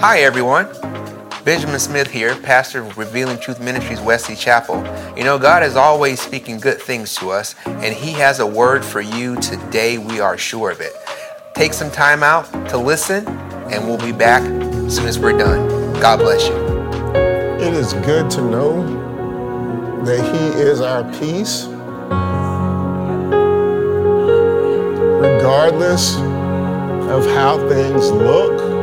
Hi, everyone. Benjamin Smith here, pastor of Revealing Truth Ministries, Wesley Chapel. You know, God is always speaking good things to us, and He has a word for you today. We are sure of it. Take some time out to listen, and we'll be back as soon as we're done. God bless you. It is good to know that He is our peace, regardless of how things look.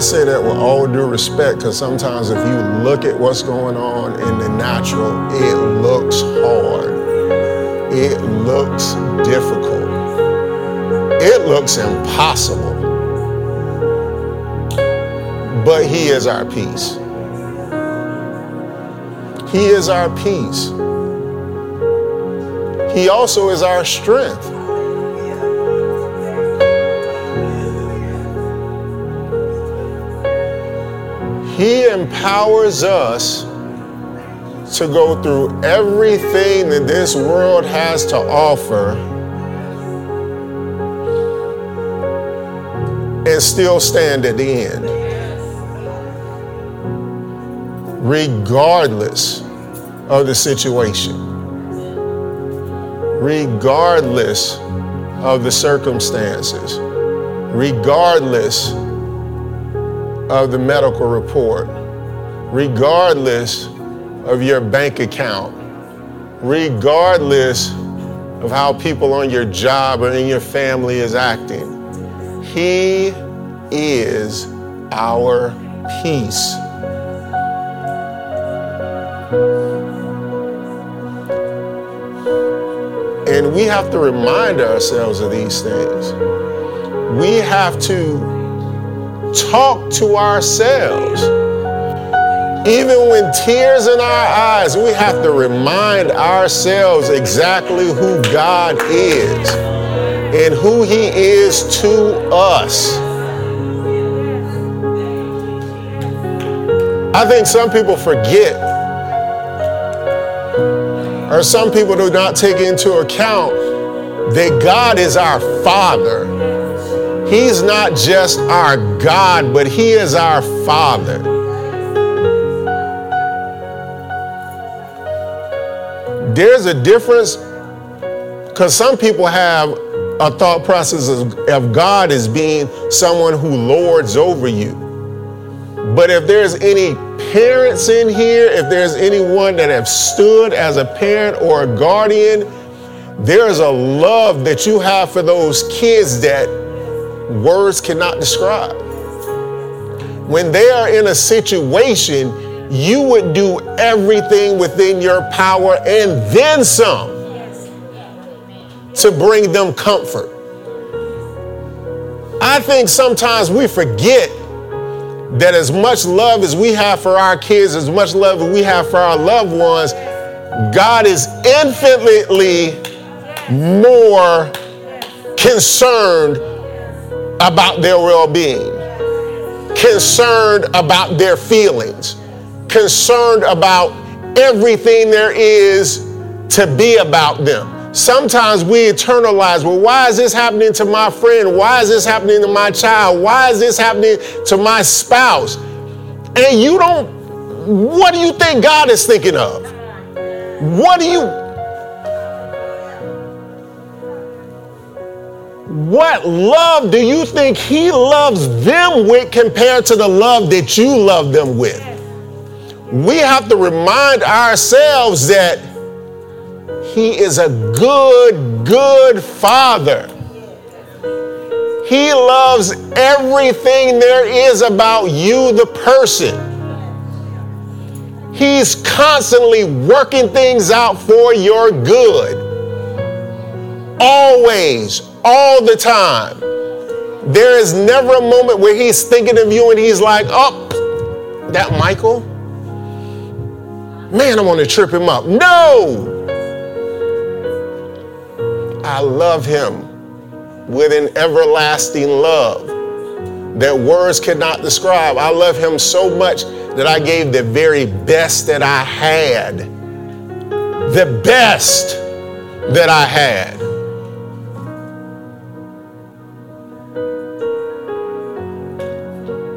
I say that with all due respect because sometimes if you look at what's going on in the natural, it looks hard. It looks difficult. It looks impossible. But He is our peace. He is our peace. He also is our strength. He empowers us to go through everything that this world has to offer and still stand at the end. Regardless of the situation regardless of the circumstances, regardless of the medical report, regardless of your bank account, regardless of how people on your job or in your family is acting. He is our peace. And we have to remind ourselves of these things. We have to talk to ourselves. Even when tears in our eyes, we have to remind ourselves exactly who God is and who He is to us. I think some people forget or some people do not take into account that God is our Father. He's not just our God, but He is our Father. There's a difference because some people have a thought process of, of God as being someone who lords over you. But if there's any parents in here, if there's anyone that have stood as a parent or a guardian, there's a love that you have for those kids that words cannot describe. When they are in a situation, you would do everything within your power and then some to bring them comfort. I think sometimes we forget that as much love as we have for our kids, as much love as we have for our loved ones, God is infinitely more concerned about their well being, concerned about their feelings, concerned about everything there is to be about them. Sometimes we internalize, well, why is this happening to my friend? Why is this happening to my child? Why is this happening to my spouse? And you don't, what do you think God is thinking of? What do you, what love do you think He loves them with compared to the love that you love them with? We have to remind ourselves that he is a good, good father. He loves everything there is about you, the person. He's constantly working things out for your good. Always, all the time. There is never a moment where he's thinking of you and he's like, oh, that Michael? Man, I want to trip him up. No! I love him with an everlasting love that words cannot describe. I love him so much that I gave the very best that I had. The best that I had.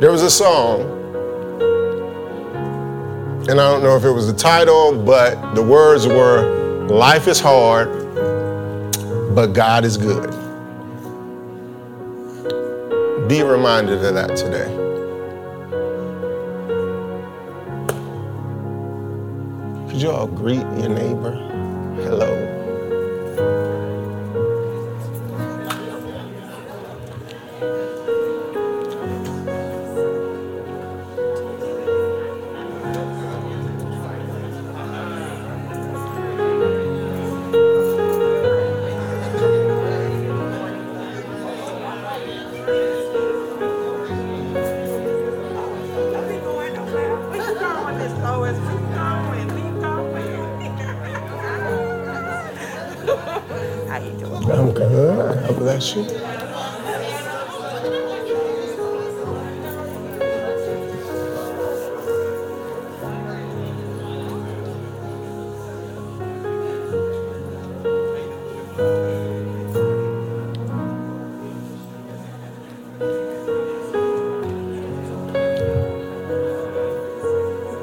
There was a song, and I don't know if it was the title, but the words were Life is hard, but God is good. Be reminded of that today. Could you all greet your neighbor? Hello.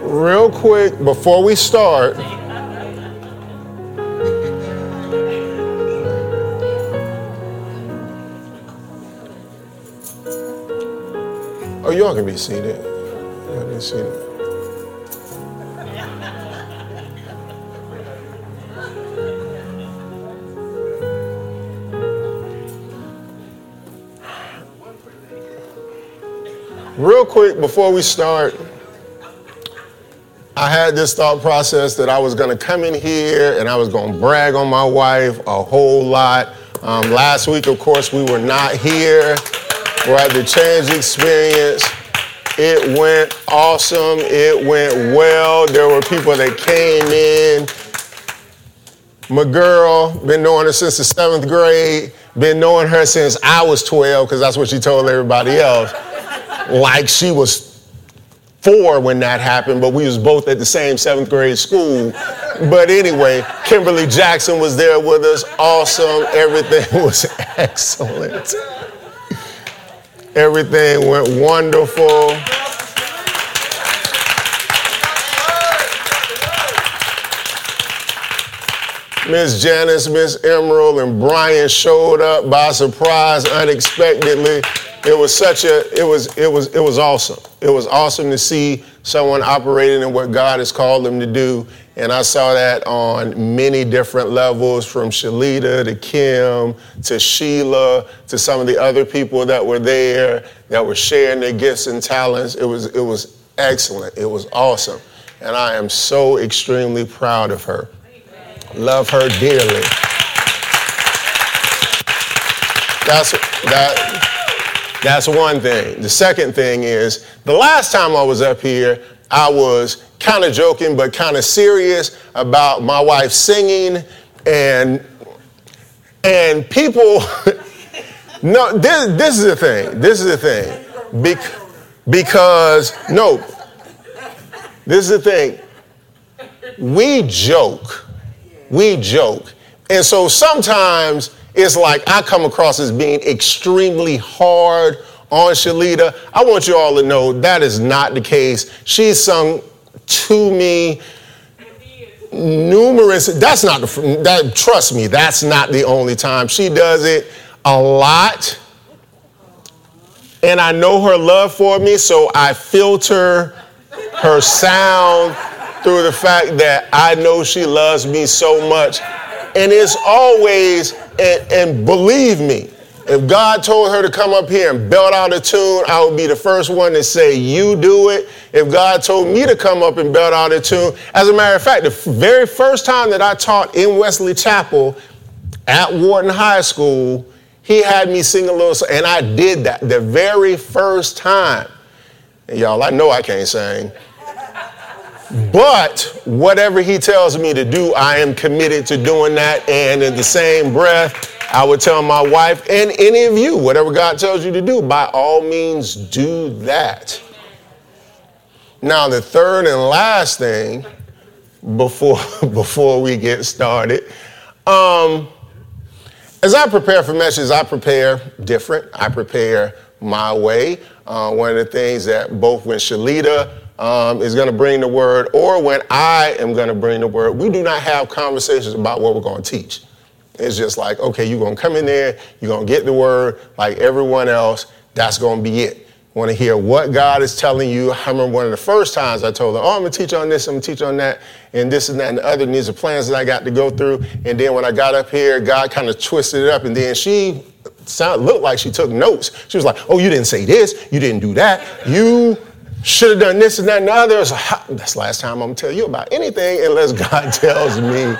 Real quick, before we start, y'all can be seated. Y'all be seated. Real quick before we start, I had this thought process that I was to come in here and I was to brag on my wife a whole lot. Um, last week, of course, we were not here. We're at the Change Experience. It went awesome. It went well. There were people that came in. My girl, been knowing her since the seventh grade, been knowing her since I was 12, because that's what she told everybody else. Like she was four when that happened, but we was both at the same seventh grade school. But anyway, Kimberly Jackson was there with us. Awesome. Everything was excellent. Everything went wonderful. Miss Janice, Miss Emerald, and Brian showed up by surprise, unexpectedly. It was such a, it was, it was, it was awesome. It was awesome to see someone operating in what God has called them to do. And I saw that on many different levels, from Shalita to Kim to Sheila to some of the other people that were there that were sharing their gifts and talents. It was, it was excellent. It was awesome. And I am so extremely proud of her. Love her dearly. That's that. That's one thing. The second thing is the last time I was up here, I was kind of joking but kind of serious about my wife singing and and people. no, this this is the thing. This is the thing. Bec- because no, this is the thing. We joke we joke. And so sometimes it's like I come across as being extremely hard on Shalita. I want you all to know that is not the case. She's sung to me numerous that's not the that trust me that's not the only time she does it a lot and i know her love for me so i filter her sound through the fact that I know she loves me so much. And it's always, and, and, believe me, if God told her to come up here and belt out a tune, I would be the first one to say, You do it. If God told me to come up and belt out a tune, as a matter of fact, the very first time that I taught in Wesley Chapel at Wharton High School, he had me sing a little, and I did that the very first time. And y'all, I know I can't sing. But whatever he tells me to do, I am committed to doing that. And in the same breath, I would tell my wife and any of you, whatever God tells you to do, by all means, do that. Now, the third and last thing before, before we get started, um, as I prepare for messages, I prepare different. I prepare my way. Uh, one of the things that both when Shalita um, is going to bring the word or when I am going to bring the word, we do not have conversations about what we're going to teach. It's just like, okay, you're going to come in there, you're going to get the word like everyone else. That's going to be it. Want to hear what God is telling you. I remember one of the first times I told her, Oh, I'm going to teach on this, I'm going to teach on that, and this and that and the other. And these are plans that I got to go through. And then when I got up here, God kind of twisted it up. And then she sound, looked like she took notes. She was like, Oh, you didn't say this, you didn't do that, you should have done this and that and the other. Like, That's the last time I'm going to tell you about anything unless God tells me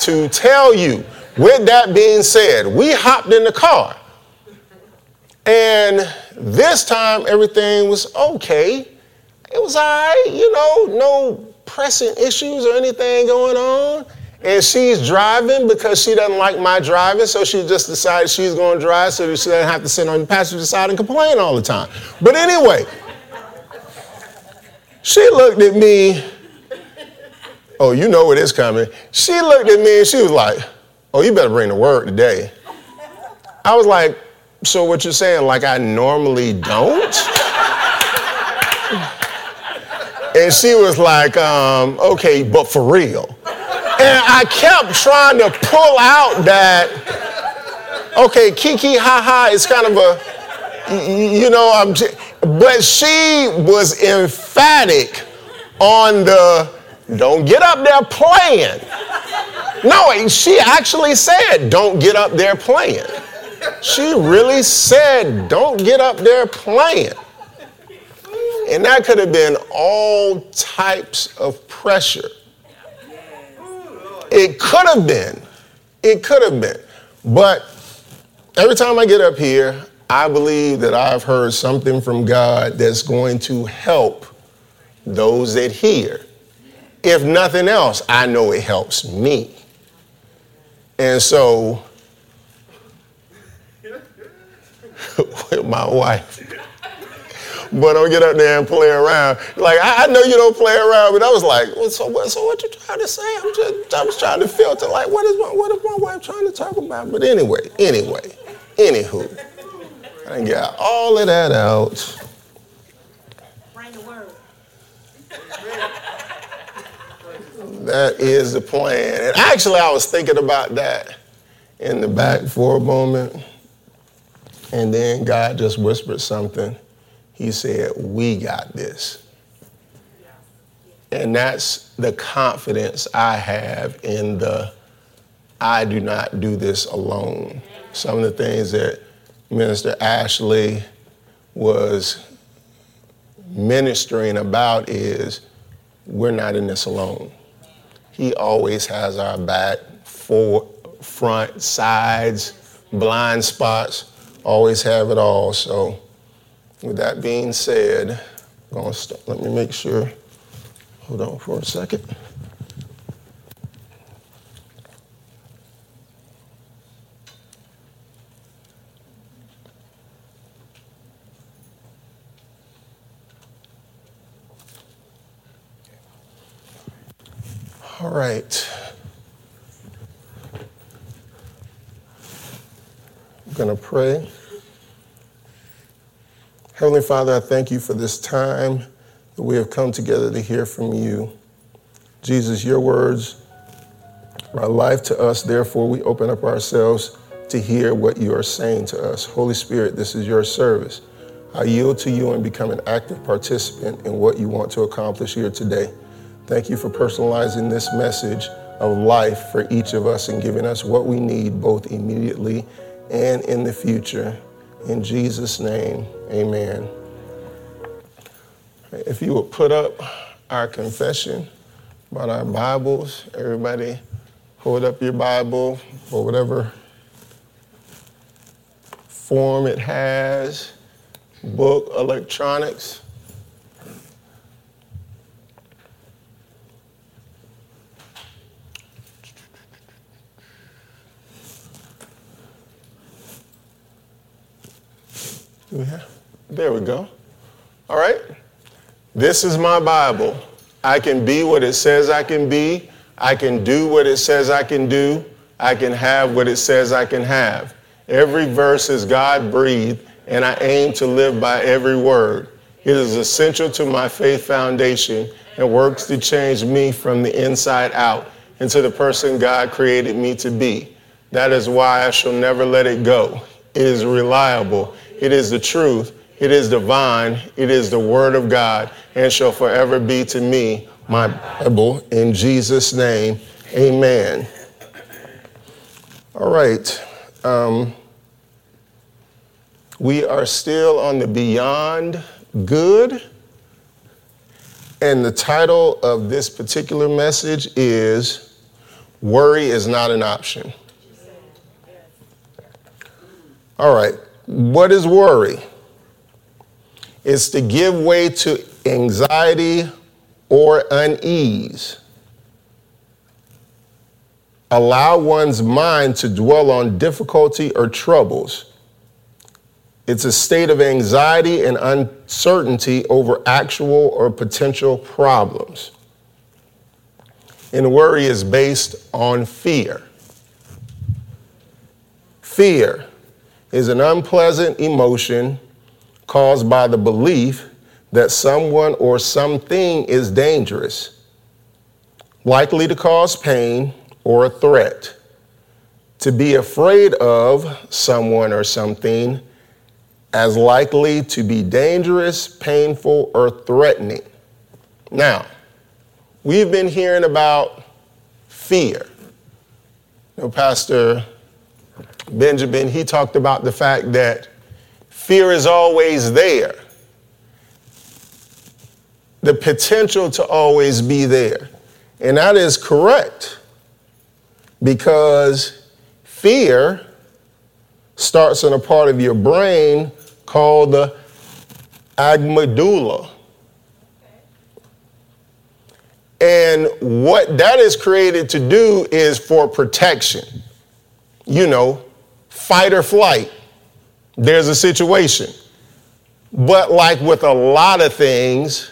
to tell you. With that being said, we hopped in the car. And this time everything was okay. It was all right, you know, no pressing issues or anything going on. And she's driving because she doesn't like my driving, so she just decided she's going to drive so she doesn't have to sit on the passenger side and complain all the time. But anyway, she looked at me. Oh, you know what is coming. She looked at me and she was like, Oh, you better bring the word today. I was like, So what you're saying, like I normally don't? And she was like, um, Okay, but for real. And I kept trying to pull out that, okay, kiki, ha ha, it's kind of a, you know, I'm, but she was emphatic on the, don't get up there playing. No, she actually said, don't get up there playing. She really said, don't get up there playing. And that could have been all types of pressure. It could have been. It could have been. But every time I get up here, I believe that I've heard something from God that's going to help those that hear. If nothing else, I know it helps me. And so, with my wife, but don't get up there and play around. Like I, I, know you don't play around, but I was like, well, so what? So what you trying to say? I'm just, I was trying to filter. Like, what is my, what is my wife trying to talk about? But anyway, anyway, anywho, I got all of that out. Bring the word. That is the plan. And actually, I was thinking about that in the back for a moment. And then God just whispered something. He said, We got this. And that's the confidence I have in the I do not do this alone. Some of the things that Minister Ashley was ministering about is we're not in this alone. He always has our back, for, front, sides, blind spots, always have it all. So with that being said, let me make sure. Hold on for a second. All right. I'm going to pray. Heavenly Father, I thank you for this time that we have come together to hear from you. Jesus, your words are life to us. Therefore, we open up ourselves to hear what you are saying to us. Holy Spirit, this is your service. I yield to you and become an active participant in what you want to accomplish here today. Thank you for personalizing this message of life for each of us and giving us what we need both immediately and in the future. In Jesus' name, amen. If you would put up our confession about our Bibles, everybody hold up your Bible or whatever form it has, book, electronics. Yeah. There we go. All right. This is my Bible. I can be what it says I can be. I can do what it says I can do. I can have what it says I can have. Every verse is God breathed and I aim to live by every word. It is essential to my faith foundation and works to change me from the inside out into the person God created me to be. That is why I shall never let it go. It is reliable. It is the truth. It is divine. It is the word of God and shall forever be to me my Bible. In Jesus' name, amen. All right. Um, we are still on the Beyond Good. And the title of this particular message is Worry is Not an Option. All right. What is worry? It's to give way to anxiety or unease. Allow one's mind to dwell on difficulty or troubles. It's a state of anxiety and uncertainty over actual or potential problems. And worry is based on fear. Fear is an unpleasant emotion caused by the belief that someone or something is dangerous, likely to cause pain or a threat. To be afraid of someone or something as likely to be dangerous, painful, or threatening. Now, we've been hearing about fear. You know, Pastor Benjamin, he talked about the fact that fear is always there, the potential to always be there. And that is correct because fear starts in a part of your brain called the amygdala. And what that is created to do is for protection. You know, fight or flight. There's a situation. But like with a lot of things,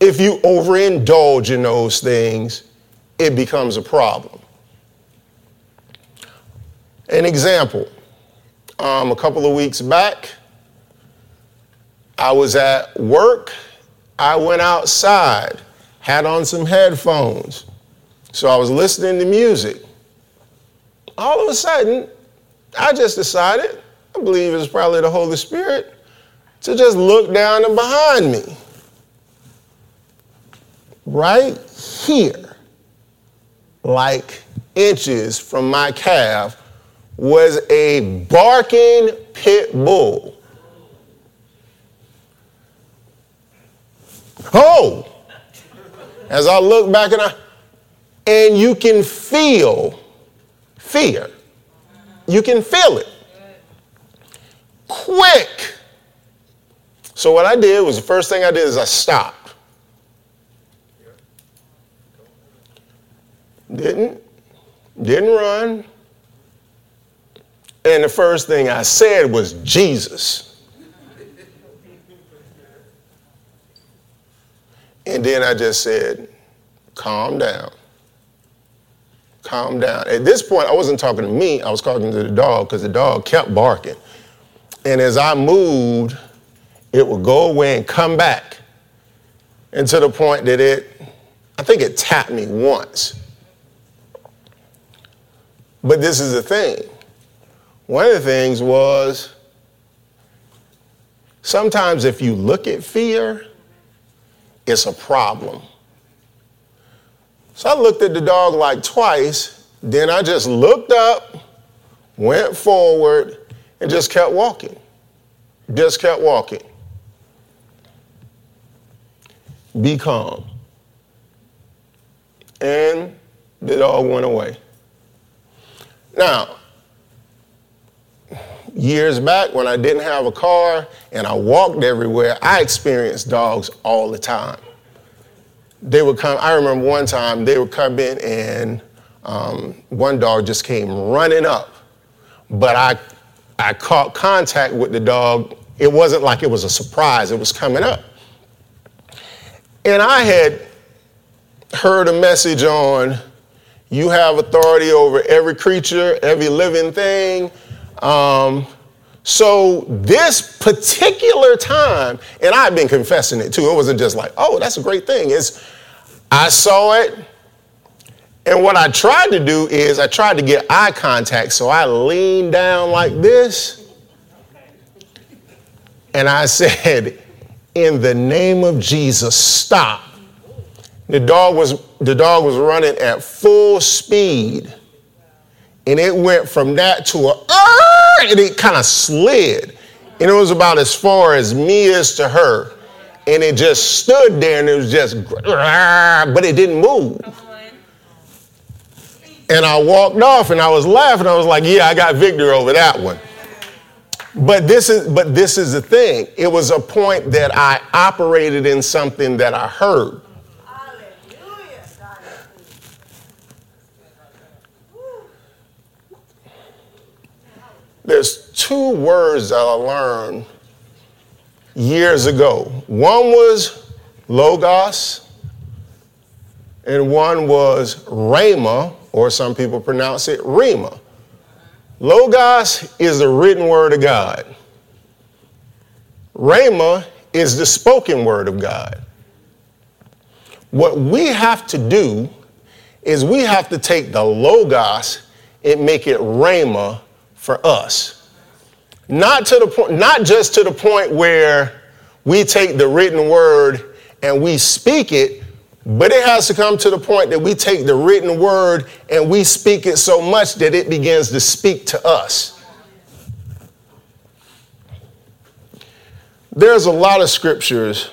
if you overindulge in those things, it becomes a problem. An example um, a couple of weeks back, I was at work. I went outside, had on some headphones. So I was listening to music. All of a sudden, I just decided, I believe it's probably the Holy Spirit, to just look down and behind me. Right here, like inches from my calf, was a barking pit bull. Oh! As I look back and I, and you can feel fear. You can feel it. Quick. So what I did was the first thing I did is I stopped. Didn't, didn't run, and the first thing I said was Jesus. And then I just said, calm down. Calm down. At this point, I wasn't talking to me, I was talking to the dog because the dog kept barking. And as I moved, it would go away and come back. And to the point that it, I think it tapped me once. But this is the thing one of the things was sometimes if you look at fear, it's a problem. So I looked at the dog like twice, then I just looked up, went forward, and just kept walking. Just kept walking. Be calm. And the dog went away. Now, years back when I didn't have a car and I walked everywhere, I experienced dogs all the time. They would come, I remember one time they would come in and um, one dog just came running up, but I, I caught contact with the dog. It wasn't like it was a surprise, it was coming up. And I had heard a message on you have authority over every creature, every living thing. Um, So this particular time, and I've been confessing it too. It wasn't just like, oh, that's a great thing. It's I saw it, and what I tried to do is I tried to get eye contact. So I leaned down like this, and I said, in the name of Jesus, stop. The dog was the dog was running at full speed. And it went from that to a and it kind of slid. And it was about as far as me is to her. And it just stood there and it was just but it didn't move. And I walked off and I was laughing. I was like, yeah, I got victory over that one. But this is but this is the thing. It was a point that I operated in something that I heard. There's two words that I learned years ago. One was logos, and one was rhema, or some people pronounce it rhema. Logos is the written word of God. Rhema is the spoken word of God. What we have to do is we have to take the logos and make it rhema for us. Not to the point, not just to the point where we take the written word and we speak it, but it has to come to the point that we take the written word and we speak it so much that it begins to speak to us. There's a lot of scriptures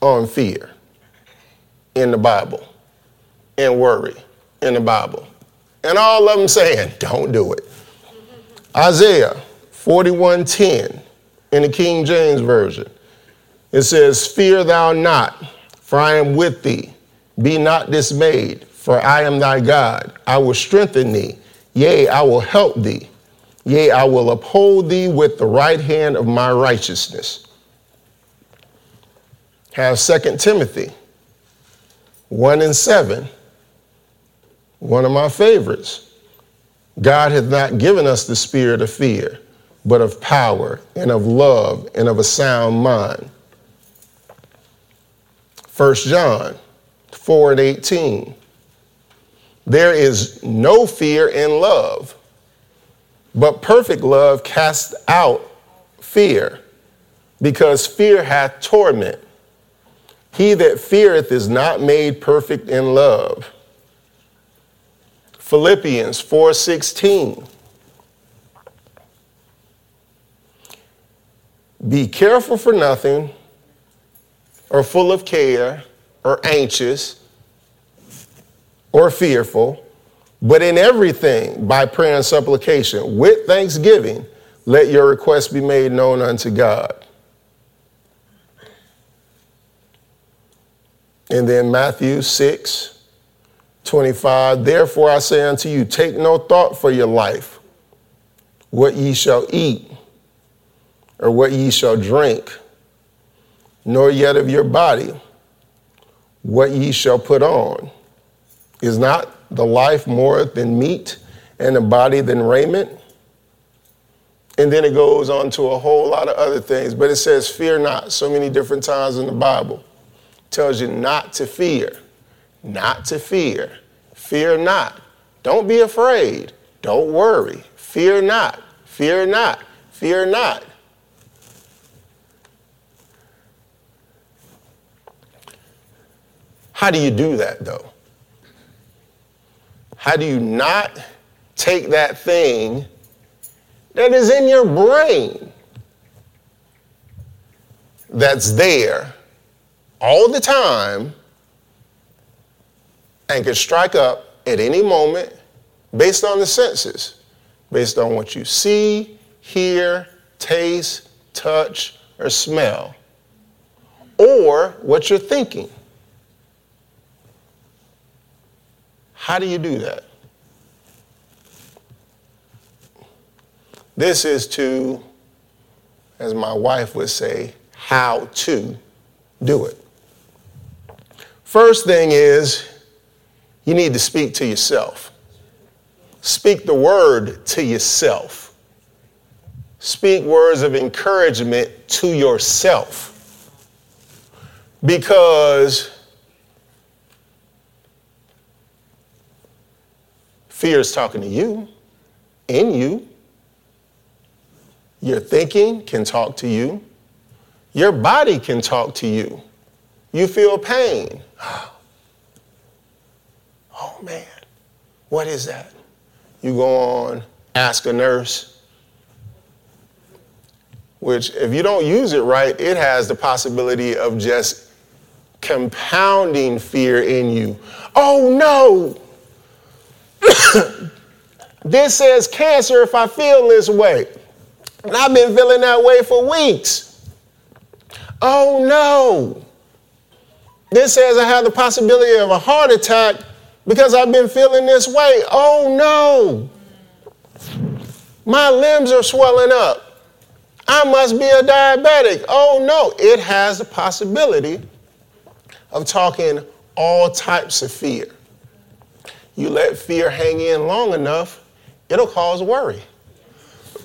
on fear in the Bible and worry in the Bible. And all of them saying, don't do it. Isaiah 41:10 in the King James Version. It says, Fear thou not for I am with thee. Be not dismayed, for I am thy God. I will strengthen thee. Yea, I will help thee. Yea, I will uphold thee with the right hand of my righteousness. Have 2 Timothy 1 and 7, one of my favorites. God hath not given us the spirit of fear, but of power and of love and of a sound mind. 1 John 4 and 18. There is no fear in love, but perfect love casts out fear, because fear hath torment. He that feareth is not made perfect in love. Philippians 4:16 Be careful for nothing, or full of care or anxious or fearful, but in everything by prayer and supplication with thanksgiving, let your requests be made known unto God. And then Matthew 6, 25, therefore I say unto you, take no thought for your life, what ye shall eat, or what ye shall drink nor yet of your body what ye shall put on. Is not the life more than meat and the body than raiment? And then it goes on to a whole lot of other things, but it says, Fear not, so many different times in the Bible. It tells you not to fear, not to fear. Fear not. Don't be afraid. Don't worry. Fear not. Fear not. Fear not. How do you do that though? How do you not take that thing that is in your brain that's there all the time and can strike up at any moment based on the senses, based on what you see, hear, taste, touch, or smell, or what you're thinking. How do you do that? This is to, as my wife would say, how to do it. First thing is, you need to speak to yourself. Speak the word to yourself. speak words of encouragement to yourself. Because fear is talking to you, in you. Your thinking can talk to you. Your body can talk to you. You feel pain. Oh man, what is that? You go on, ask a nurse, which, if you don't use it right, it has the possibility of just compounding fear in you. Oh no! this says cancer if I feel this way. And I've been feeling that way for weeks. Oh no! This says I have the possibility of a heart attack because I've been feeling this way. Oh no! My limbs are swelling up. I must be a diabetic. Oh no, it has the possibility of talking all types of fear. You let fear hang in long enough, it'll cause worry.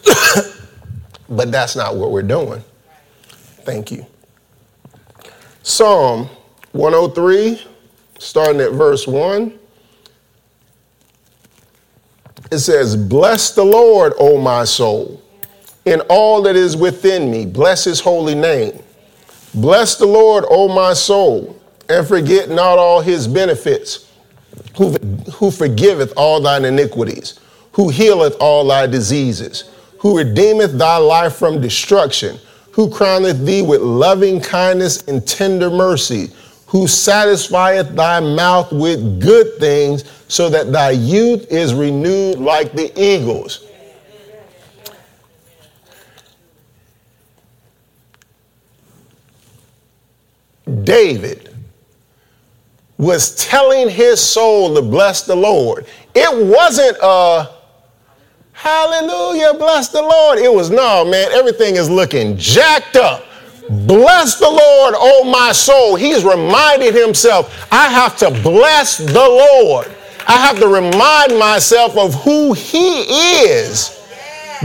but that's not what we're doing. Thank you. Psalm 103, starting at verse 1. It says, Bless the Lord, O my soul, in all that is within me. Bless his holy name. Bless the Lord, O my soul, and forget not all his benefits, who, who forgiveth all thine iniquities, who healeth all thy diseases, who redeemeth thy life from destruction, who crowneth thee with loving kindness and tender mercy who satisfieth thy mouth with good things, so that thy youth is renewed like the eagles. David was telling his soul to bless the Lord. It wasn't a hallelujah, bless the Lord. It was no, man, everything is looking jacked up. Bless the Lord, oh my soul. He's reminding himself, I have to bless the Lord. I have to remind myself of who he is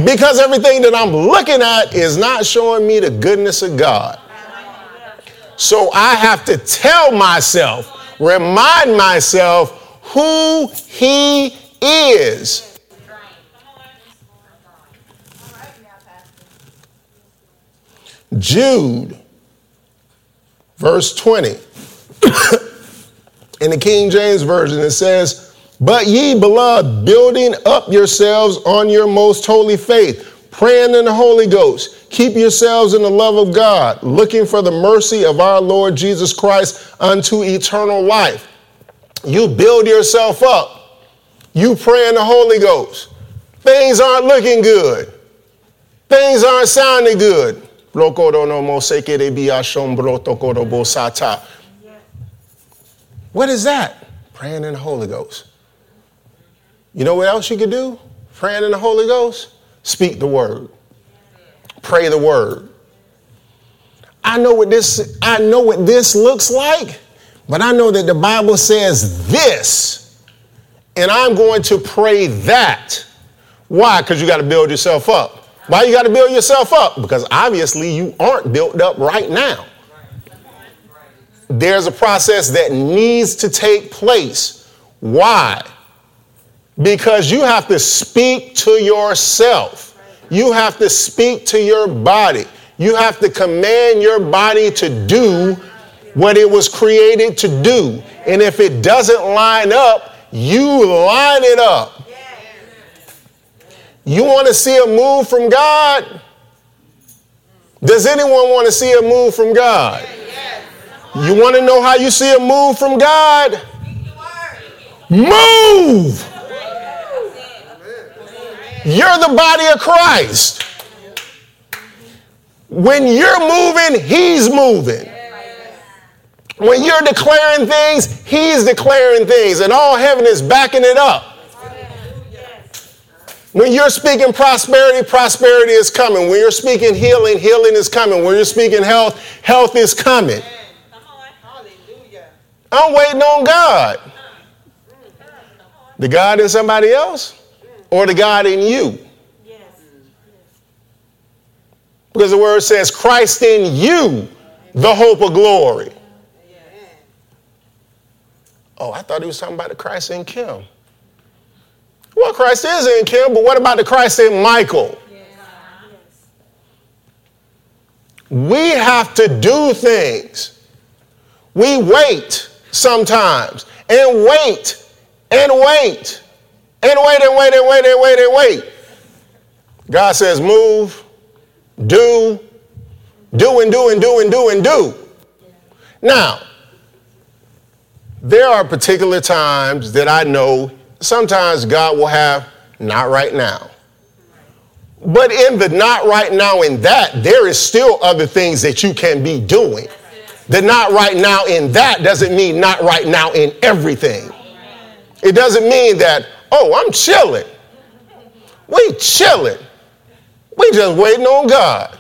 because everything that I'm looking at is not showing me the goodness of God. So I have to tell myself, remind myself who he is. Jude, verse 20. in the King James Version, it says, But ye, beloved, building up yourselves on your most holy faith, praying in the Holy Ghost, keep yourselves in the love of God, looking for the mercy of our Lord Jesus Christ unto eternal life. You build yourself up. You pray in the Holy Ghost. Things aren't looking good. Things aren't sounding good. What is that? Praying in the Holy Ghost. You know what else you could do? Praying in the Holy Ghost? Speak the word. Pray the word. I know what this I know what this looks like, but I know that the Bible says this. And I'm going to pray that. Why? Because you got to build yourself up. Why you got to build yourself up? Because obviously you aren't built up right now. There's a process that needs to take place. Why? Because you have to speak to yourself. You have to speak to your body. You have to command your body to do what it was created to do. And if it doesn't line up, you line it up. You want to see a move from God? Does anyone want to see a move from God? You want to know how you see a move from God? Move! You're the body of Christ. When you're moving, He's moving. When you're declaring things, He's declaring things, and all heaven is backing it up. When you're speaking prosperity, prosperity is coming. When you're speaking healing, healing is coming. When you're speaking health, health is coming. I'm waiting on God. The God in somebody else or the God in you? Because the word says, Christ in you, the hope of glory. Oh, I thought he was talking about the Christ in Kim. Well, Christ is in Kim, but what about the Christ in Michael? We have to do things. We wait sometimes and wait and wait and wait and wait and wait and wait and wait. God says, move, do, do and do and do and do and do. Now, there are particular times that I know sometimes God will have not right now. But in the not right now in that, there is still other things that you can be doing. The not right now in that doesn't mean not right now in everything. It doesn't mean that, oh, I'm chilling. We chilling. We just waiting on God.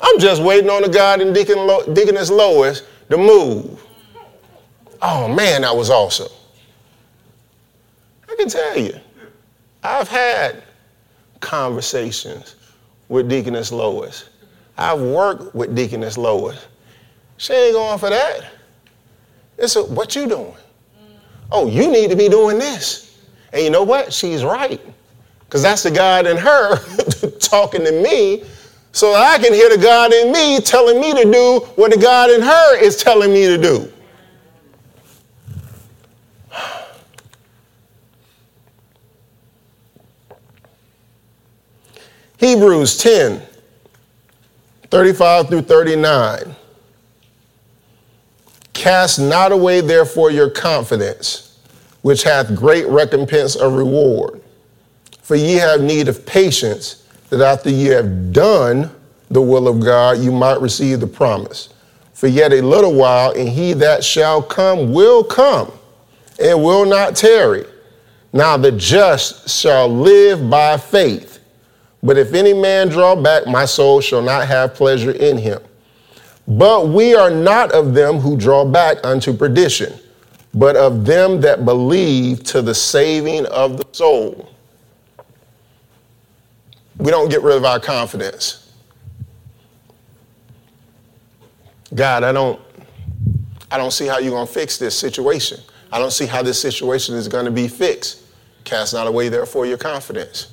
I'm just waiting on the God and Deacon Lo- Deaconess Lois to move. Oh man, that was awesome. I can tell you, I've had conversations with Deaconess Lois. I've worked with Deaconess Lois. She ain't going for that. It's a, what you doing? Oh, you need to be doing this. And you know what? She's right. Because that's the God in her talking to me so I can hear the God in me telling me to do what the God in her is telling me to do. Hebrews 10, 35 through 39. Cast not away, therefore, your confidence, which hath great recompense of reward. For ye have need of patience, that after ye have done the will of God, you might receive the promise. For yet a little while, and he that shall come will come, and will not tarry. Now the just shall live by faith. But if any man draw back, my soul shall not have pleasure in him. But we are not of them who draw back unto perdition, but of them that believe to the saving of the soul. We don't get rid of our confidence. God, I don't, I don't see how you're going to fix this situation. I don't see how this situation is going to be fixed. Cast not away, therefore, your confidence.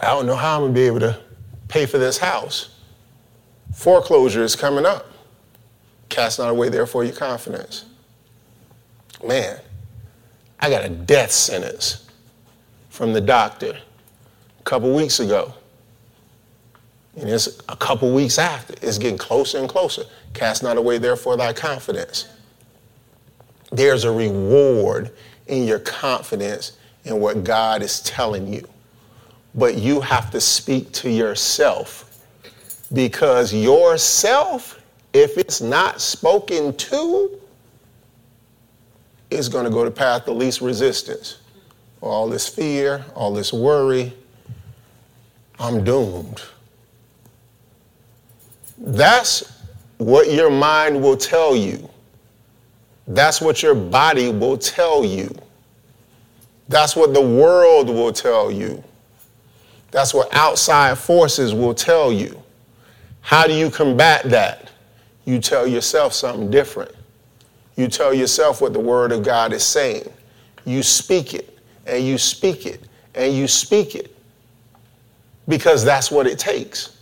I don't know how I'm gonna be able to pay for this house. Foreclosure is coming up. Cast not away, therefore, your confidence. Man, I got a death sentence from the doctor a couple weeks ago. And it's a couple weeks after. It's getting closer and closer. Cast not away, therefore, thy confidence. There's a reward in your confidence in what God is telling you but you have to speak to yourself because yourself, if it's not spoken to, is going to go the path of least resistance. All this fear, all this worry, I'm doomed. That's what your mind will tell you. That's what your body will tell you. That's what the world will tell you. That's what outside forces will tell you. How do you combat that? You tell yourself something different. You tell yourself what the Word of God is saying. You speak it, and you speak it, and you speak it. Because that's what it takes.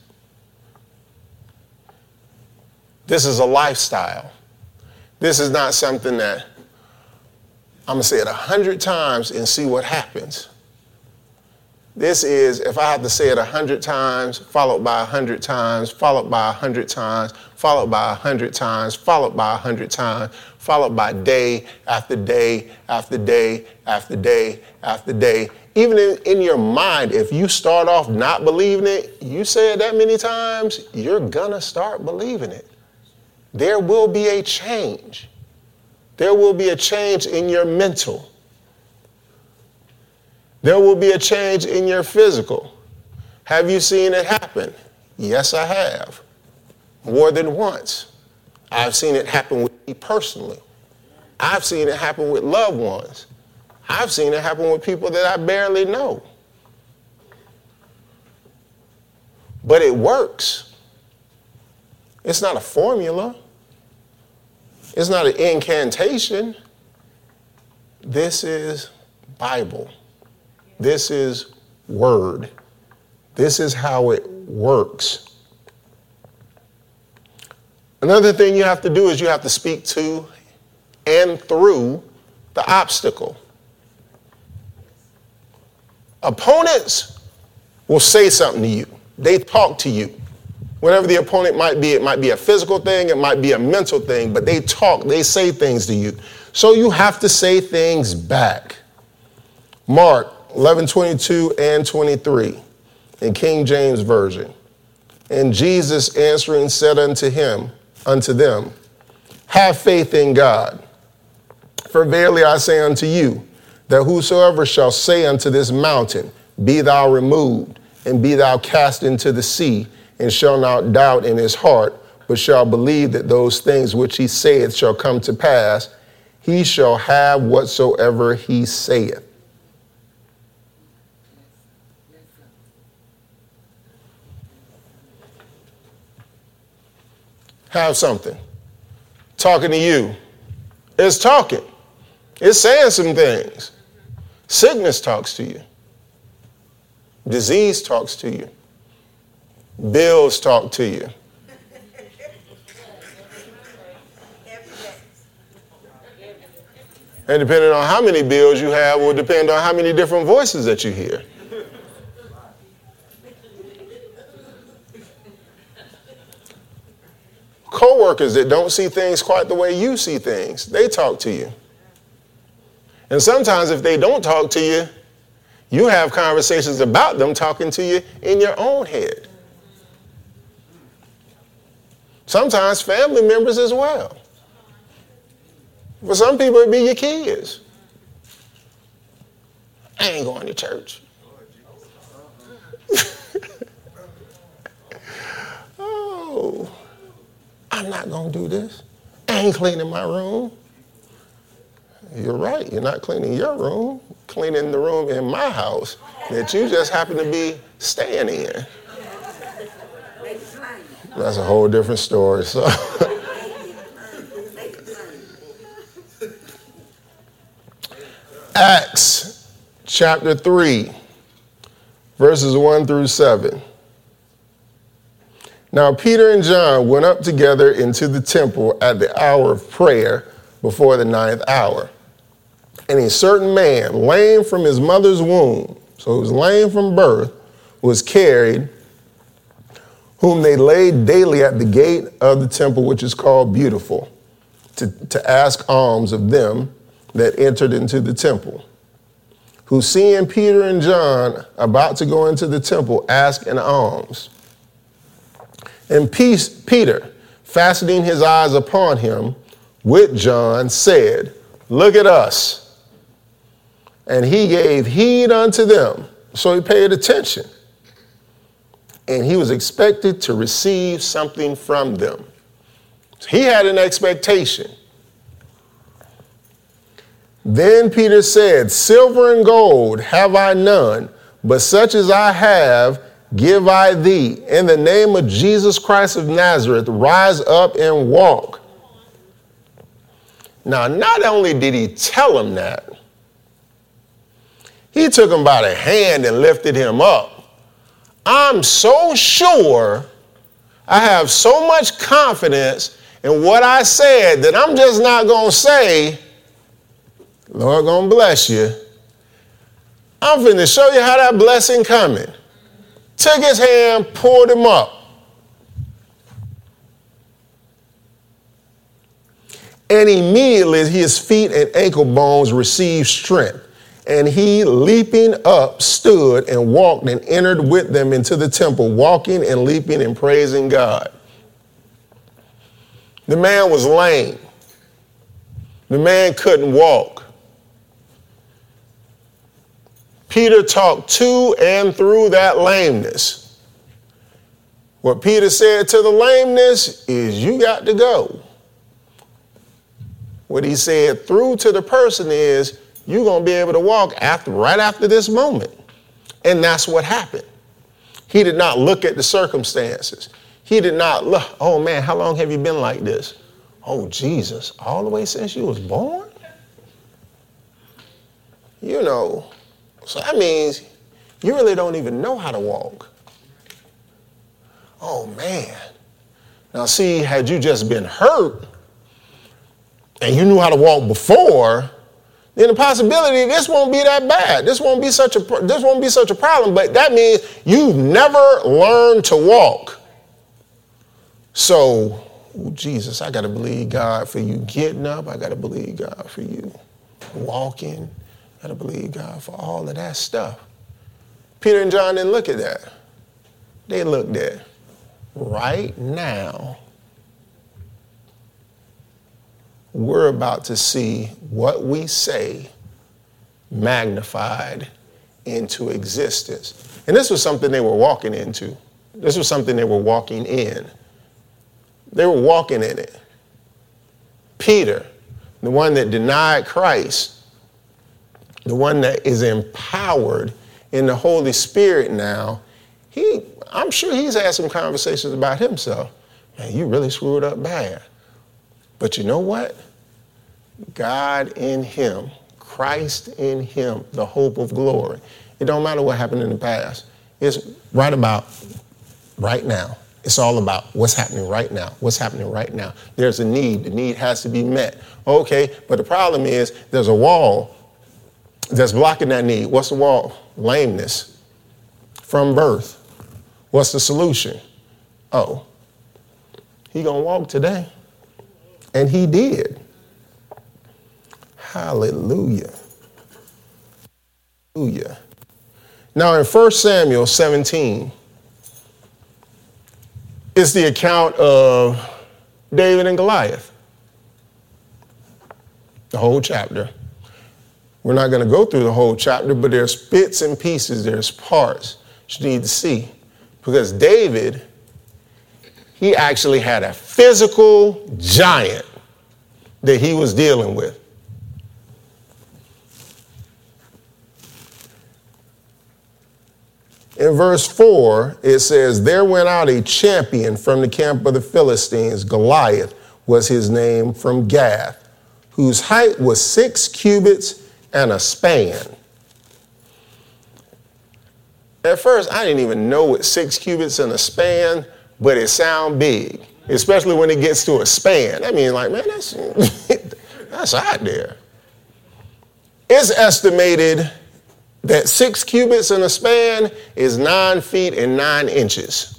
This is a lifestyle. This is not something that I'm going to say it a hundred times and see what happens. This is, if I have to say it a hundred times, followed by a hundred times, followed by a hundred times, followed by a hundred times, followed by a hundred times, followed by day after day after day after day after day. Even in, in your mind, if you start off not believing it, you say it that many times, you're gonna start believing it. There will be a change. There will be a change in your mental. There will be a change in your physical. Have you seen it happen? Yes, I have. More than once. I've seen it happen with me personally. I've seen it happen with loved ones. I've seen it happen with people that I barely know. but it works. It's not a formula, it's not an incantation. This is Bible. This is Word. This is how it works. Another thing you have to do is you have to speak to and through the obstacle. Opponents will say something to you, they talk to you. Whatever the opponent might be, it might be a physical thing, it might be a mental thing, but they talk, they say things to you. So you have to say things back. Mark 11 22 and 23 in King James Version. And Jesus answering said unto him, unto them, Have faith in God. For verily I say unto you, that whosoever shall say unto this mountain, Be thou removed, and be thou cast into the sea, and shall not doubt in his heart, but shall believe that those things which he saith shall come to pass, he shall have whatsoever he saith. Have something. Talking to you. It's talking. It's saying some things. Sickness talks to you. Disease talks to you. Bills talk to you. And depending on how many bills you have will depend on how many different voices that you hear. Co-workers that don't see things quite the way you see things, they talk to you. And sometimes if they don't talk to you, you have conversations about them talking to you in your own head. Sometimes family members as well. For some people, it'd be your kids. I ain't going to church. oh, I'm not going to do this. I ain't cleaning my room. You're right. You're not cleaning your room, cleaning the room in my house that you just happen to be staying in. That's a whole different story. So. Acts chapter 3, verses 1 through 7. Now, Peter and John went up together into the temple at the hour of prayer before the ninth hour. And a certain man, lame from his mother's womb, so he was lame from birth, was carried, whom they laid daily at the gate of the temple, which is called Beautiful, to, to ask alms of them that entered into the temple. Who, seeing Peter and John about to go into the temple, asked an alms. And Peter, fastening his eyes upon him with John, said, Look at us. And he gave heed unto them. So he paid attention. And he was expected to receive something from them. He had an expectation. Then Peter said, Silver and gold have I none, but such as I have, give I thee. In the name of Jesus Christ of Nazareth, rise up and walk. Now, not only did he tell him that, he took him by the hand and lifted him up. I'm so sure, I have so much confidence in what I said that I'm just not going to say, Lord gonna bless you. I'm finna show you how that blessing coming. Took his hand, pulled him up. And immediately his feet and ankle bones received strength. And he, leaping up, stood and walked and entered with them into the temple, walking and leaping and praising God. The man was lame. The man couldn't walk. Peter talked to and through that lameness. What Peter said to the lameness is, You got to go. What he said through to the person is, You're going to be able to walk after, right after this moment. And that's what happened. He did not look at the circumstances. He did not look, oh man, how long have you been like this? Oh, Jesus, all the way since you was born? You know, so that means you really don't even know how to walk. Oh man. Now, see, had you just been hurt and you knew how to walk before, then the possibility this won't be that bad. This won't be such a this won't be such a problem. But that means you've never learned to walk. So, oh, Jesus, I got to believe God for you getting up. I got to believe God for you walking. I got to believe God for all of that stuff. Peter and John didn't look at that. They looked at right now. We're about to see what we say magnified into existence. And this was something they were walking into. This was something they were walking in. They were walking in it. Peter, the one that denied Christ, the one that is empowered in the Holy Spirit now, he, I'm sure he's had some conversations about himself. Man, you really screwed up bad. But you know what? God in him, Christ in him, the hope of glory. It don't matter what happened in the past. It's right about right now. It's all about what's happening right now. What's happening right now. There's a need. The need has to be met. Okay, but the problem is there's a wall that's blocking that need. What's the wall? Lameness from birth. What's the solution? Oh, he gonna walk today. And he did. Hallelujah. Hallelujah. Now in 1 Samuel 17, it's the account of David and Goliath. The whole chapter. We're not going to go through the whole chapter, but there's bits and pieces, there's parts you need to see. Because David, he actually had a physical giant that he was dealing with. In verse 4, it says, There went out a champion from the camp of the Philistines. Goliath was his name from Gath, whose height was six cubits and a span. At first, I didn't even know what six cubits and a span, but it sound big, especially when it gets to a span. I mean, like, man, that's, that's out there. It's estimated that six cubits in a span is nine feet and nine inches.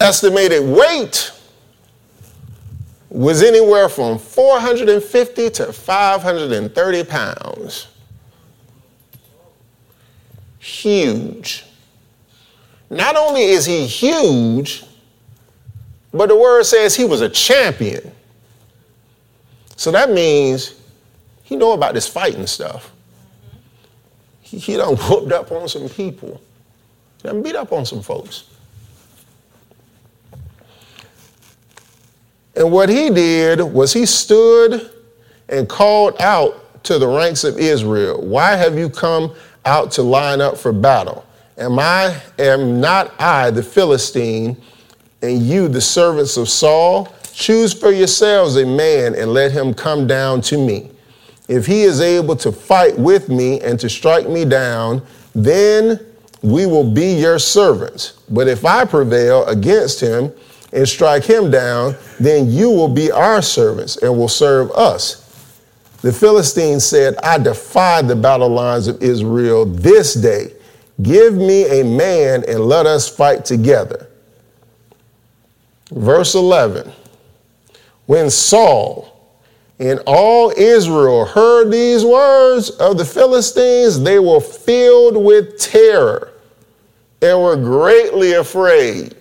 Estimated weight was anywhere from 450 to 530 pounds. Huge. Not only is he huge, but the word says he was a champion. So that means he know about this fighting stuff. He, he done whooped up on some people. He done beat up on some folks. And what he did was he stood and called out to the ranks of Israel, Why have you come out to line up for battle? Am I am not I the Philistine, and you the servants of Saul? Choose for yourselves a man and let him come down to me. If he is able to fight with me and to strike me down, then we will be your servants. But if I prevail against him and strike him down, then you will be our servants and will serve us. The Philistines said, I defy the battle lines of Israel this day. Give me a man and let us fight together. Verse 11 when Saul and all Israel heard these words of the Philistines, they were filled with terror and were greatly afraid.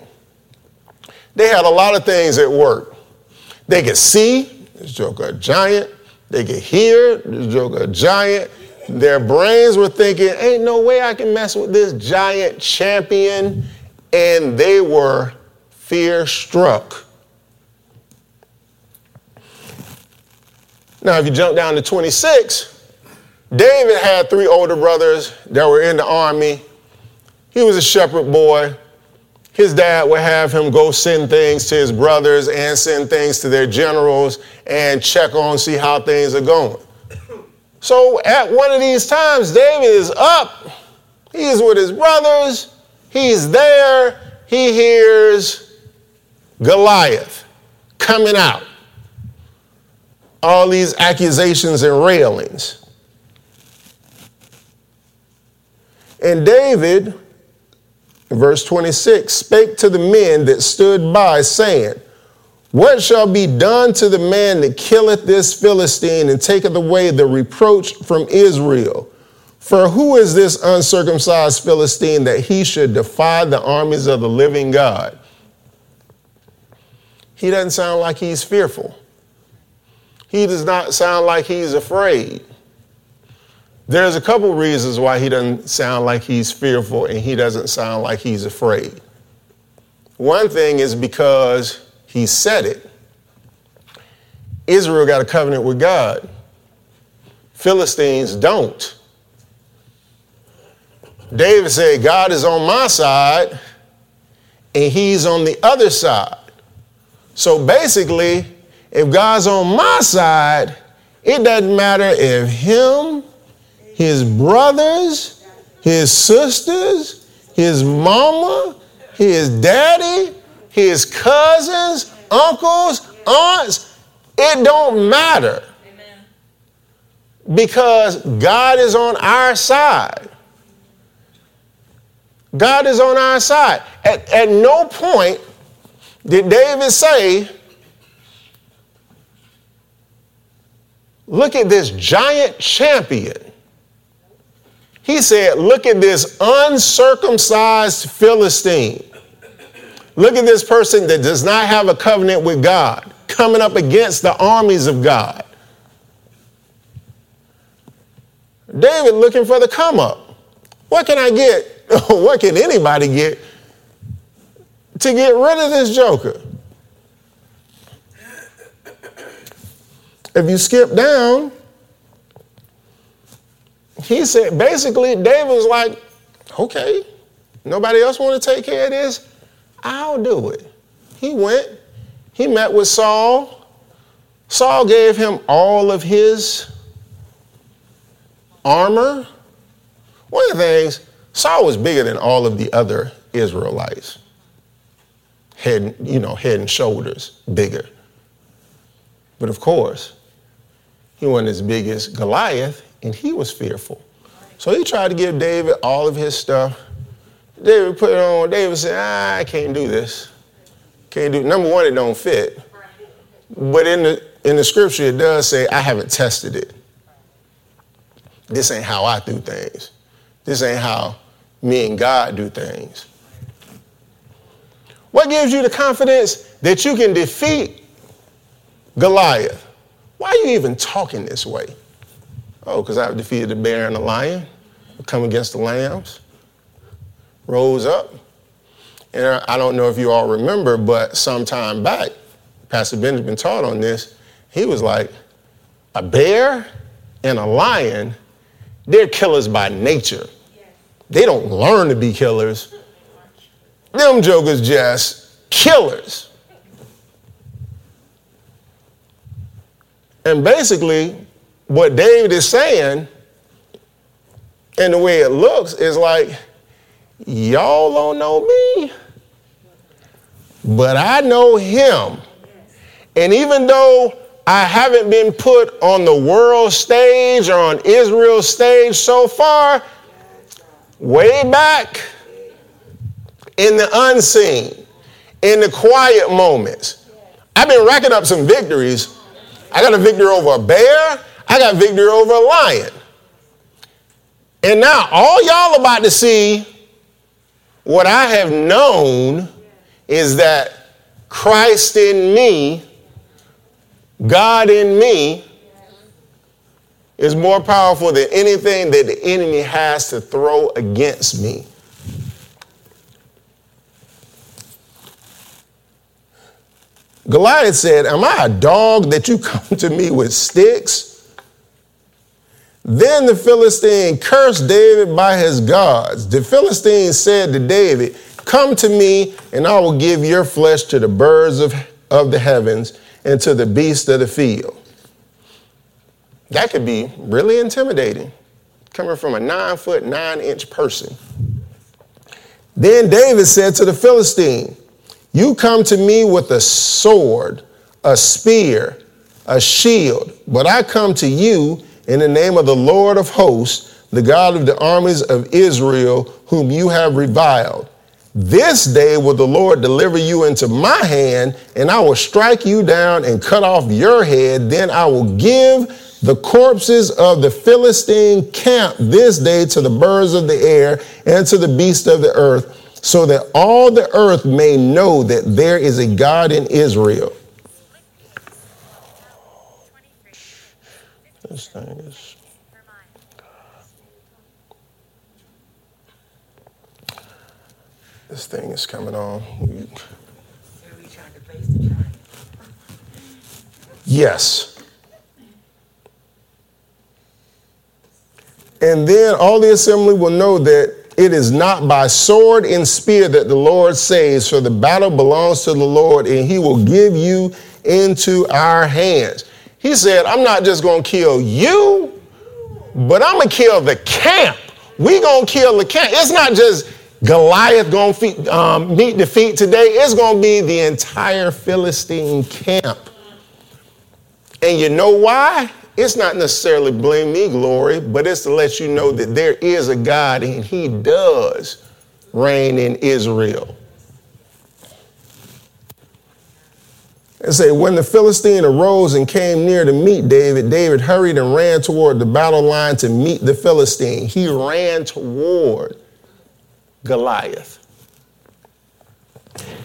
They had a lot of things at work. They could see, this joker a giant. They could hear, this joker a giant. Their brains were thinking, ain't no way I can mess with this giant champion. And they were fear struck. Now, if you jump down to 26, David had three older brothers that were in the army. He was a shepherd boy. His dad would have him go send things to his brothers and send things to their generals and check on, see how things are going. So at one of these times, David is up. He's with his brothers. He's there. He hears Goliath coming out. All these accusations and railings. And David, verse 26, spake to the men that stood by, saying, What shall be done to the man that killeth this Philistine and taketh away the reproach from Israel? For who is this uncircumcised Philistine that he should defy the armies of the living God? He doesn't sound like he's fearful. He does not sound like he's afraid. There's a couple reasons why he doesn't sound like he's fearful and he doesn't sound like he's afraid. One thing is because he said it. Israel got a covenant with God. Philistines don't. David said, God is on my side and he's on the other side. So basically, if God's on my side, it doesn't matter if him, his brothers, his sisters, his mama, his daddy, his cousins, uncles, aunts, it don't matter. Because God is on our side. God is on our side. At, at no point did David say, Look at this giant champion. He said, Look at this uncircumcised Philistine. Look at this person that does not have a covenant with God coming up against the armies of God. David looking for the come up. What can I get? what can anybody get to get rid of this joker? If you skip down, he said basically David was like, okay, nobody else want to take care of this? I'll do it. He went, he met with Saul. Saul gave him all of his armor. One of the things, Saul was bigger than all of the other Israelites. Head, you know, head and shoulders bigger. But of course, he wasn't as big as Goliath, and he was fearful. So he tried to give David all of his stuff. David put it on. David said, ah, I can't do this. Can't do Number one, it don't fit. But in the in the scripture, it does say, I haven't tested it. This ain't how I do things. This ain't how me and God do things. What gives you the confidence that you can defeat Goliath? Why are you even talking this way? Oh, because I've defeated the bear and the lion, come against the lambs, rose up. And I don't know if you all remember, but some time back, Pastor Benjamin taught on this. He was like, a bear and a lion, they're killers by nature. They don't learn to be killers. Them jokers just killers. And basically, what David is saying, and the way it looks, is like, y'all don't know me, but I know him. And even though I haven't been put on the world stage or on Israel's stage so far, way back in the unseen, in the quiet moments, I've been racking up some victories. I got a victory over a bear, I got victory over a lion. And now all y'all about to see what I have known is that Christ in me, God in me, is more powerful than anything that the enemy has to throw against me. Goliath said, Am I a dog that you come to me with sticks? Then the Philistine cursed David by his gods. The Philistine said to David, Come to me, and I will give your flesh to the birds of, of the heavens and to the beasts of the field. That could be really intimidating, coming from a nine foot, nine inch person. Then David said to the Philistine, You come to me with a sword, a spear, a shield, but I come to you in the name of the Lord of hosts, the God of the armies of Israel, whom you have reviled. This day will the Lord deliver you into my hand, and I will strike you down and cut off your head. Then I will give the corpses of the Philistine camp this day to the birds of the air and to the beasts of the earth, so that all the earth may know that there is a God in Israel. This thing is. This thing is coming on. Yes. And then all the assembly will know that it is not by sword and spear that the Lord saves, for the battle belongs to the Lord, and he will give you into our hands. He said, I'm not just going to kill you, but I'm going to kill the camp. We going to kill the camp. It's not just Goliath going to um, meet defeat today. It's going to be the entire Philistine camp. And you know why? It's not necessarily blame me glory, but it's to let you know that there is a God and he does reign in Israel. And say, when the Philistine arose and came near to meet David, David hurried and ran toward the battle line to meet the Philistine. He ran toward Goliath.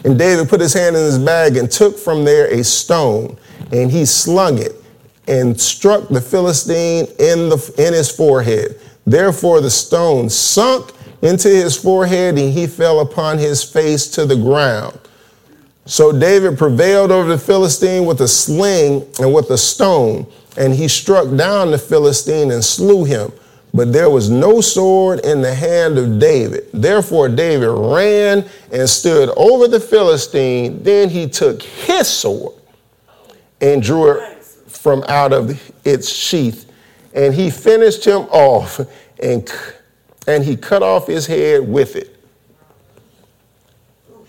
And David put his hand in his bag and took from there a stone, and he slung it and struck the Philistine in, the, in his forehead. Therefore, the stone sunk into his forehead, and he fell upon his face to the ground. So David prevailed over the Philistine with a sling and with a stone, and he struck down the Philistine and slew him. But there was no sword in the hand of David. Therefore, David ran and stood over the Philistine. Then he took his sword and drew it from out of its sheath, and he finished him off, and, and he cut off his head with it.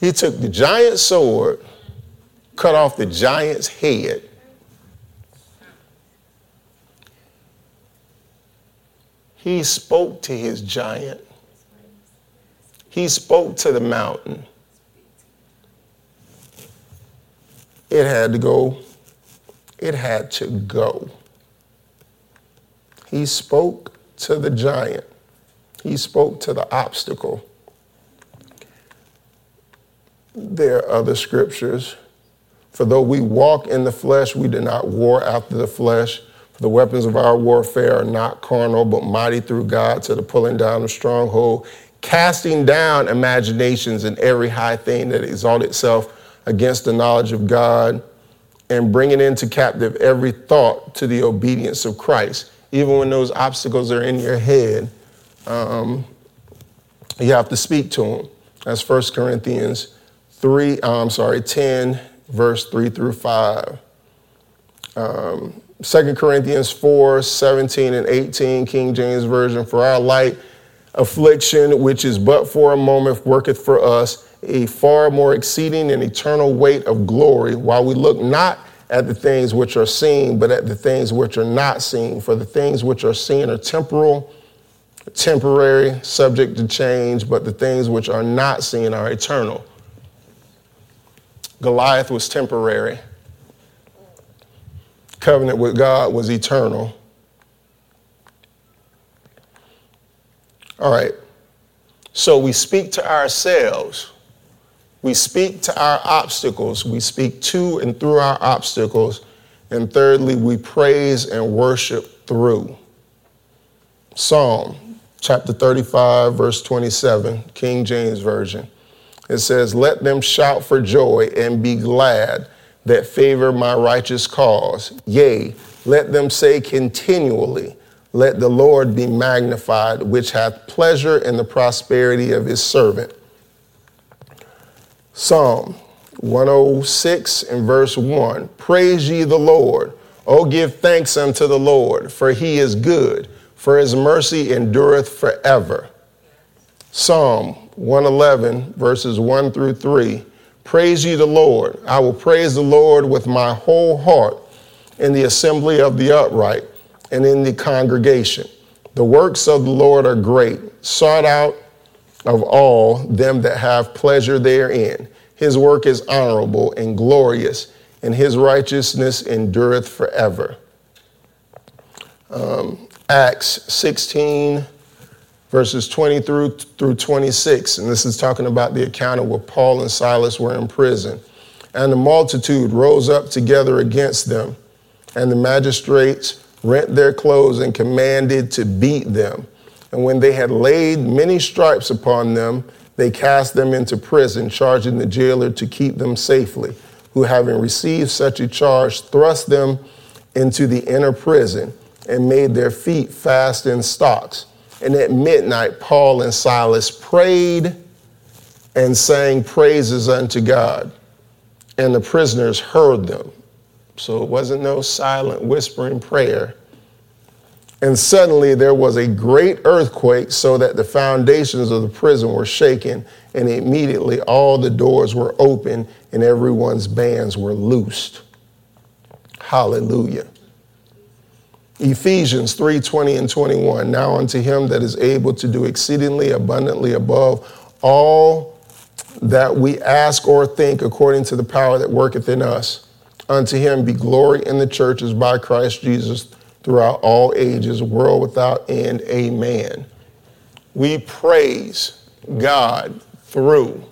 He took the giant sword, cut off the giant's head. He spoke to his giant. He spoke to the mountain. It had to go. It had to go. He spoke to the giant. He spoke to the obstacle there are other scriptures. For though we walk in the flesh, we do not war after the flesh. For the weapons of our warfare are not carnal, but mighty through God to the pulling down of stronghold, casting down imaginations and every high thing that exalts itself against the knowledge of God, and bringing into captive every thought to the obedience of Christ. Even when those obstacles are in your head, um, you have to speak to them. That's 1 Corinthians 3, uh, I'm sorry, 10, verse 3 through 5. Um, 2 Corinthians 4, 17 and 18, King James Version, for our light affliction, which is but for a moment, worketh for us a far more exceeding and eternal weight of glory, while we look not at the things which are seen, but at the things which are not seen. For the things which are seen are temporal, temporary, subject to change, but the things which are not seen are eternal. Goliath was temporary. Covenant with God was eternal. All right. So we speak to ourselves. We speak to our obstacles. We speak to and through our obstacles. And thirdly, we praise and worship through. Psalm chapter 35, verse 27, King James Version. It says, Let them shout for joy and be glad that favor my righteous cause. Yea, let them say continually, Let the Lord be magnified, which hath pleasure in the prosperity of his servant. Psalm 106 and verse 1 Praise ye the Lord. O give thanks unto the Lord, for he is good, for his mercy endureth forever. Psalm 111, verses 1 through 3 Praise ye the Lord. I will praise the Lord with my whole heart in the assembly of the upright and in the congregation. The works of the Lord are great, sought out of all them that have pleasure therein. His work is honorable and glorious, and his righteousness endureth forever. Um, Acts 16, verses 20 through, through 26, and this is talking about the account of where Paul and Silas were in prison. And the multitude rose up together against them, and the magistrates rent their clothes and commanded to beat them. And when they had laid many stripes upon them, they cast them into prison, charging the jailer to keep them safely, who, having received such a charge, thrust them into the inner prison and made their feet fast in stocks. And at midnight, Paul and Silas prayed and sang praises unto God. And the prisoners heard them. So it wasn't no silent whispering prayer. And suddenly there was a great earthquake, so that the foundations of the prison were shaken, and immediately all the doors were open and everyone's bands were loosed. Hallelujah. Ephesians 3 20 and 21. Now unto him that is able to do exceedingly abundantly above all that we ask or think according to the power that worketh in us. Unto him be glory in the churches by Christ Jesus throughout all ages, world without end. Amen. We praise God through.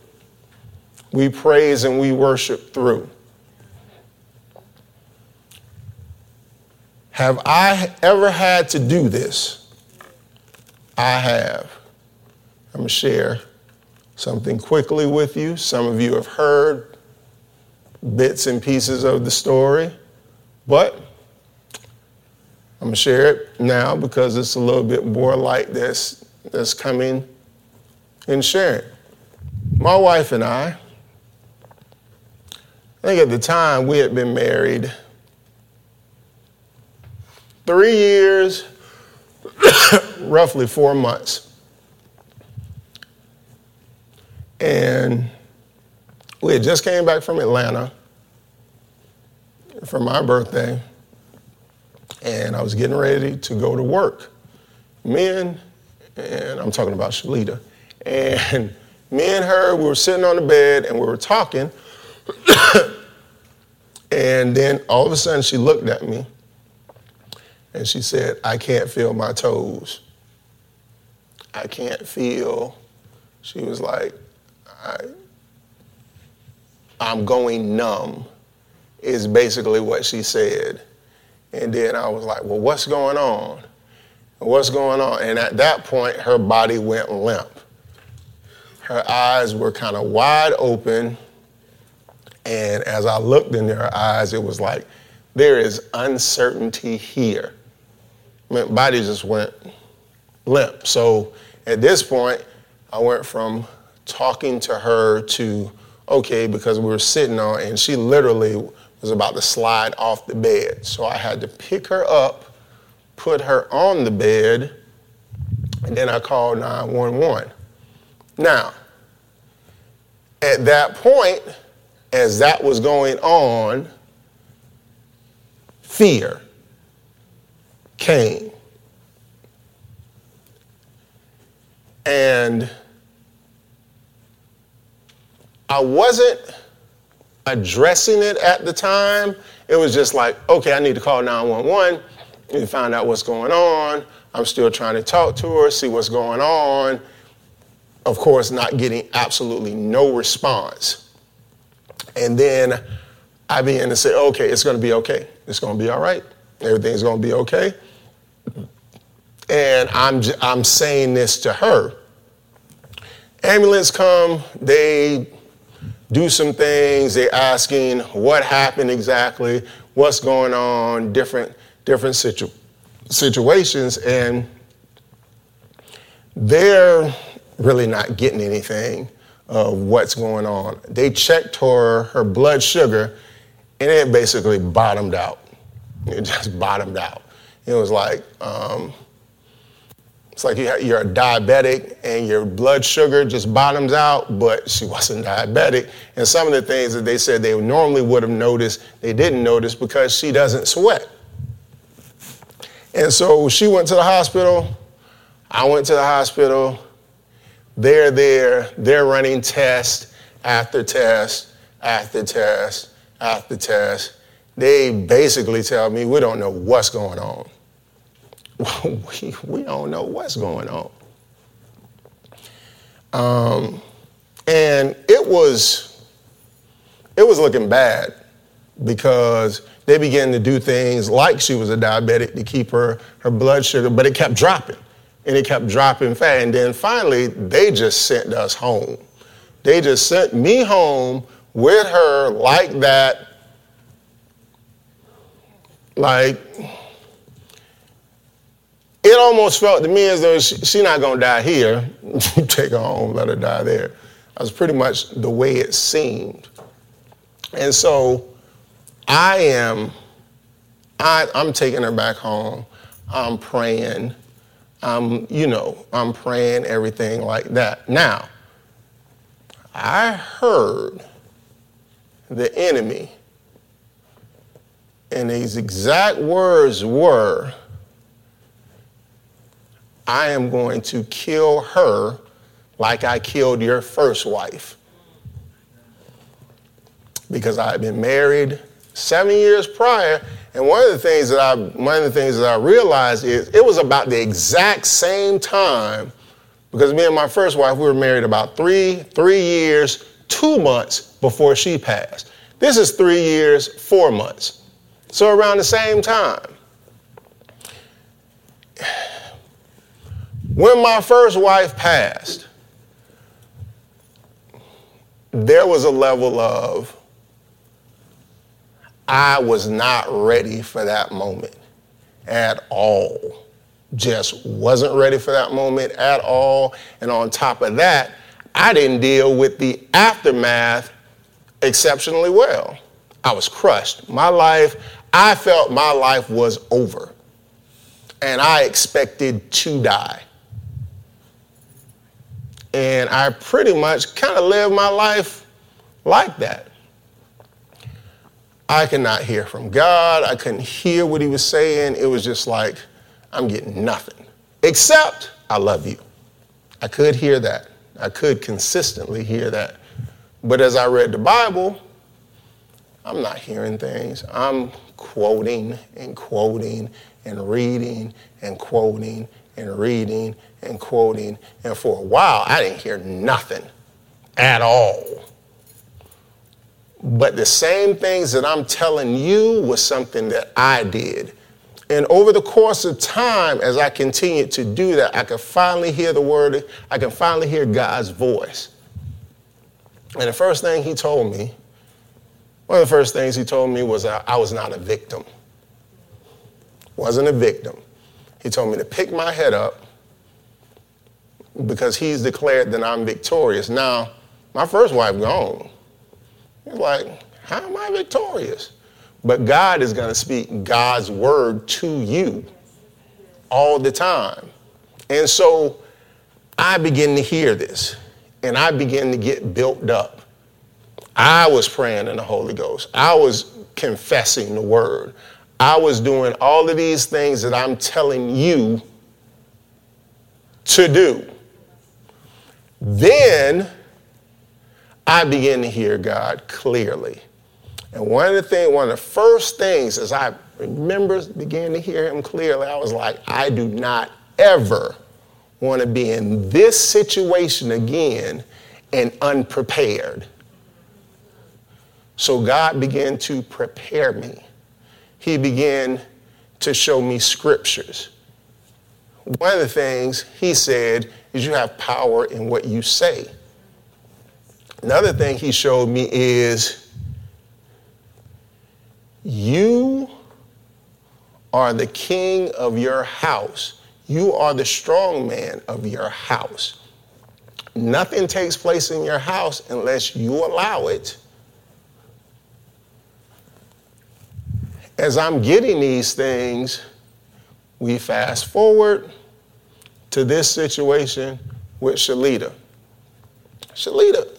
We praise and we worship through. Have I ever had to do this? I have. I'm going to share something quickly with you. Some of you have heard bits and pieces of the story, but I'm going to share it now because it's a little bit more like this that's coming and sharing. My wife and I, I think at the time we had been married three years, roughly four months. And we had just came back from Atlanta for my birthday, and I was getting ready to go to work. Men, and I'm talking about Shalita, and me and her, we were sitting on the bed and we were talking, and then all of a sudden she looked at me and she said, I can't feel my toes. I can't feel. She was like, I, I'm going numb, is basically what she said. And then I was like, well, what's going on? What's going on? And at that point, her body went limp. Her eyes were kind of wide open. And as I looked in her eyes, it was like, there is uncertainty here. My body just went limp. So at this point, I went from talking to her to, okay, because we were sitting on, and she literally was about to slide off the bed. So I had to pick her up, put her on the bed, and then I called 911. Now, at that point, as that was going on, fear came. And I wasn't addressing it at the time. It was just like, okay, I need to call 911 and find out what's going on. I'm still trying to talk to her, see what's going on. Of course, not getting absolutely no response. And then I began to say, okay, it's going to be okay. It's going to be all right. Everything's going to be okay. And I'm, I'm saying this to her. Ambulance come, they do some things, they're asking what happened exactly, what's going on, different, different situ- situations, and they're really not getting anything of what's going on. They checked her her blood sugar, and it basically bottomed out. It just bottomed out. It was like um, it's like you're a diabetic and your blood sugar just bottoms out, but she wasn't diabetic. And some of the things that they said they normally would have noticed, they didn't notice because she doesn't sweat. And so she went to the hospital. I went to the hospital. They're there, they're running test after test after test after test. They basically tell me we don't know what's going on. We, we don't know what's going on. Um, and it was it was looking bad because they began to do things like she was a diabetic to keep her, her blood sugar, but it kept dropping and it kept dropping fast. And then finally, they just sent us home. They just sent me home with her like that. Like, it almost felt to me as though she's she not gonna die here. Take her home, let her die there. That was pretty much the way it seemed. And so I am, I, I'm taking her back home. I'm praying. I'm, you know, I'm praying everything like that. Now, I heard the enemy, and his exact words were, I am going to kill her like I killed your first wife. Because I had been married seven years prior and one of the things that I one of the things that I realized is it was about the exact same time because me and my first wife we were married about three three years two months before she passed. This is three years four months, so around the same time. When my first wife passed, there was a level of I was not ready for that moment at all. Just wasn't ready for that moment at all. And on top of that, I didn't deal with the aftermath exceptionally well. I was crushed. My life, I felt my life was over. And I expected to die. And I pretty much kind of lived my life like that. I could not hear from God. I couldn't hear what he was saying. It was just like, I'm getting nothing. Except, I love you. I could hear that. I could consistently hear that. But as I read the Bible, I'm not hearing things. I'm quoting and quoting and reading and quoting and reading and quoting. And for a while, I didn't hear nothing at all. But the same things that I'm telling you was something that I did. And over the course of time, as I continued to do that, I could finally hear the word, I can finally hear God's voice. And the first thing he told me, one of the first things he told me was I, I was not a victim. Wasn't a victim. He told me to pick my head up because he's declared that I'm victorious. Now, my first wife gone. You're like, how am I victorious? But God is going to speak God's word to you all the time. And so I begin to hear this and I begin to get built up. I was praying in the Holy Ghost. I was confessing the word. I was doing all of these things that I'm telling you to do. Then I began to hear God clearly. And one of the things, one of the first things as I remember began to hear him clearly, I was like, I do not ever want to be in this situation again and unprepared. So God began to prepare me. He began to show me scriptures. One of the things he said is you have power in what you say. Another thing he showed me is you are the king of your house. You are the strong man of your house. Nothing takes place in your house unless you allow it. As I'm getting these things, we fast forward to this situation with Shalita. Shalita,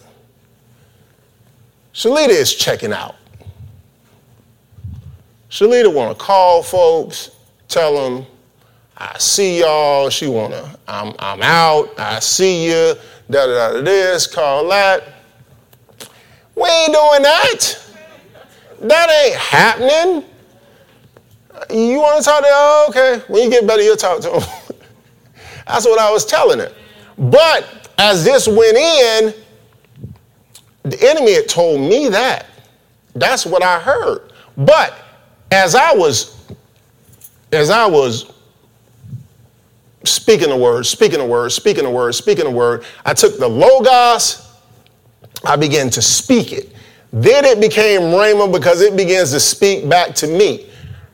Shalita is checking out. Shalita want to call folks, tell them, I see y'all. She want to, I'm, I'm out. I see you. Da da da this, call that. We ain't doing that. That ain't happening. You want to talk to oh, okay. When you get better, you'll talk to him. That's what I was telling her. But as this went in, the enemy had told me that. That's what I heard. But as I was, as I was speaking the word, speaking the word, speaking the word, speaking the word, I took the logos, I began to speak it. Then it became Rhema because it begins to speak back to me.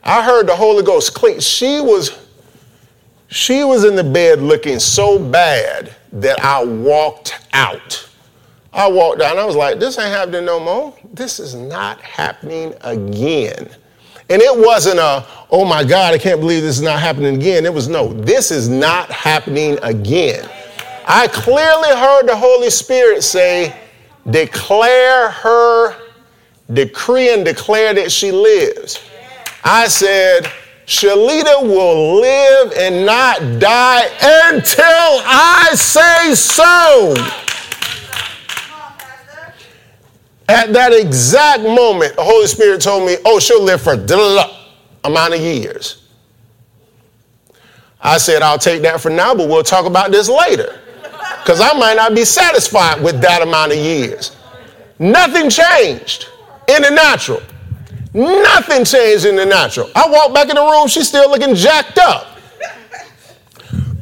I heard the Holy Ghost click. She was, she was in the bed looking so bad that I walked out. I walked out I was like, this ain't happening no more. This is not happening again. And it wasn't a, oh my God, I can't believe this is not happening again. It was, no, this is not happening again. I clearly heard the Holy Spirit say, declare her, decree and declare that she lives. I said, Shalita will live and not die until I say so. At that exact moment, the Holy Spirit told me, oh, she'll live for a amount of years. I said, I'll take that for now, but we'll talk about this later. Because I might not be satisfied with that amount of years. Nothing changed in the natural. Nothing changed in the natural. I walked back in the room, she's still looking jacked up.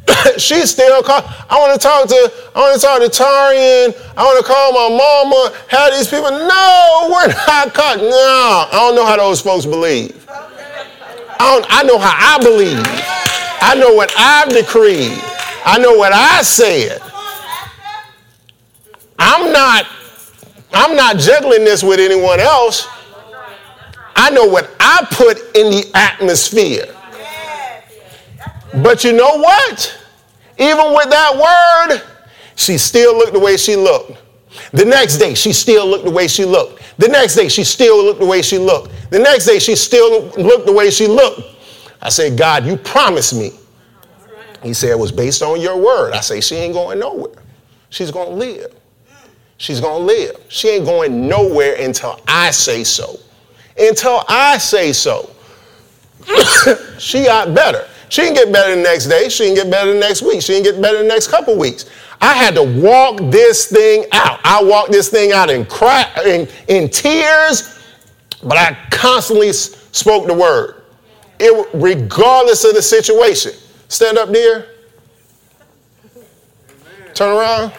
she's still call. I want to talk to. I want to talk to Tarian. I want to call my mama. Have these people? No, we're not caught. No, I don't know how those folks believe. I don't. I know how I believe. I know what I've decreed. I know what I said. I'm not. I'm not juggling this with anyone else. I know what I put in the atmosphere. But you know what? Even with that word, she still looked the way she looked. The next day, she still looked the way she looked. The next day, she still looked the way she looked. The next day, she still looked the way she looked. I said, God, you promised me. He said, it was based on your word. I say, she ain't going nowhere. She's going to live. She's going to live. She ain't going nowhere until I say so. Until I say so. she got better. She didn't get better the next day. She didn't get better the next week. She didn't get better the next couple weeks. I had to walk this thing out. I walked this thing out in, cry, in, in tears, but I constantly spoke the word, it, regardless of the situation. Stand up, dear. Turn around.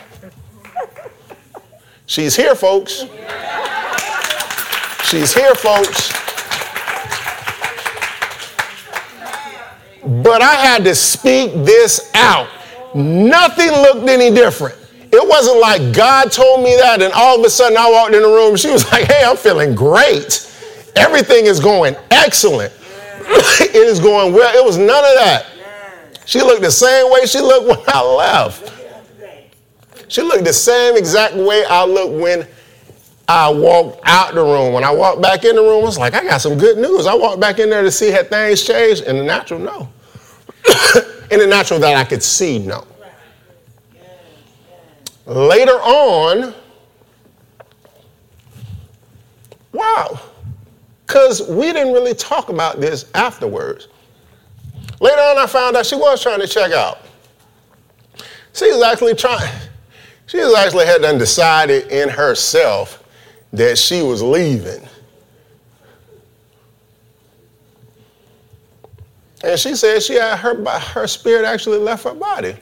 She's here, folks. She's here, folks. But I had to speak this out. Nothing looked any different. It wasn't like God told me that, and all of a sudden I walked in the room. She was like, Hey, I'm feeling great. Everything is going excellent. it is going well. It was none of that. She looked the same way she looked when I left. She looked the same exact way I looked when I walked out the room. When I walked back in the room, I was like, I got some good news. I walked back in there to see had things changed. In the natural, no. in the natural that I could see, no. Later on, wow, because we didn't really talk about this afterwards. Later on, I found out she was trying to check out. She was actually trying, she was actually had done decided in herself that she was leaving. And she said she had her, her spirit actually left her body.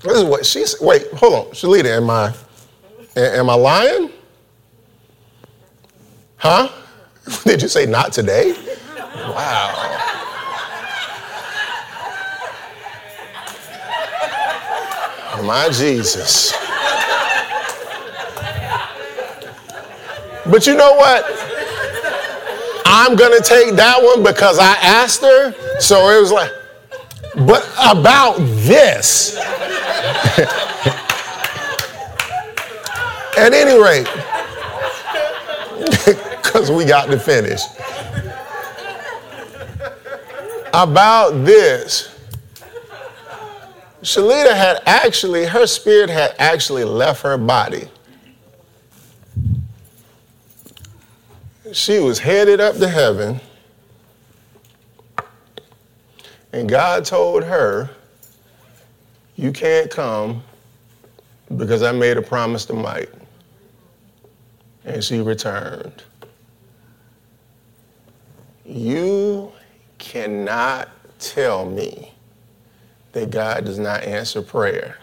This is what she said. Wait, hold on. Shalita, am I, am I lying? Huh? Did you say not today? Wow. My Jesus. But you know what? I'm going to take that one because I asked her. So it was like, but about this. At any rate, because we got to finish. About this, Shalita had actually, her spirit had actually left her body. She was headed up to heaven, and God told her, You can't come because I made a promise to Mike. And she returned. You cannot tell me that God does not answer prayer.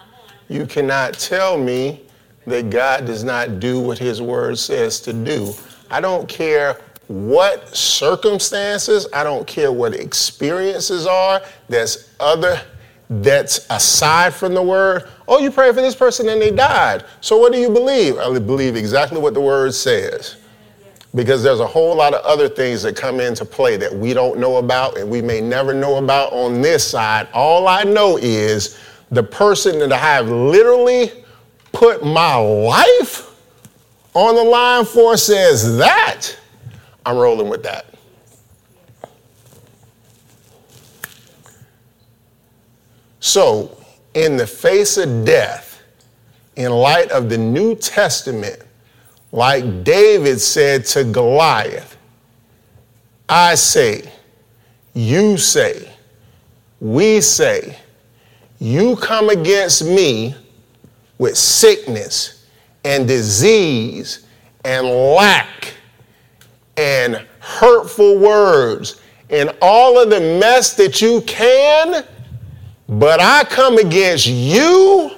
You cannot tell me that God does not do what his word says to do. I don't care what circumstances, I don't care what experiences are that's other that's aside from the word. Oh, you pray for this person and they died. So what do you believe? I believe exactly what the word says. Because there's a whole lot of other things that come into play that we don't know about and we may never know about on this side. All I know is the person that I have literally put my life on the line for says that. I'm rolling with that. So, in the face of death, in light of the New Testament, like David said to Goliath, I say, you say, we say, you come against me with sickness and disease and lack and hurtful words and all of the mess that you can, but I come against you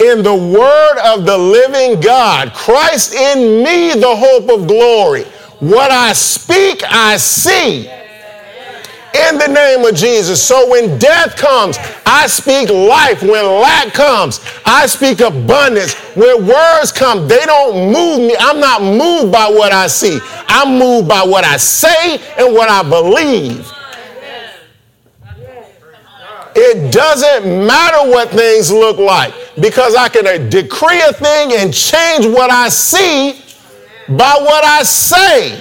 in the word of the living God, Christ in me, the hope of glory. What I speak, I see. In the name of Jesus. So when death comes, I speak life. When lack comes, I speak abundance. When words come, they don't move me. I'm not moved by what I see. I'm moved by what I say and what I believe. It doesn't matter what things look like because I can uh, decree a thing and change what I see by what I say.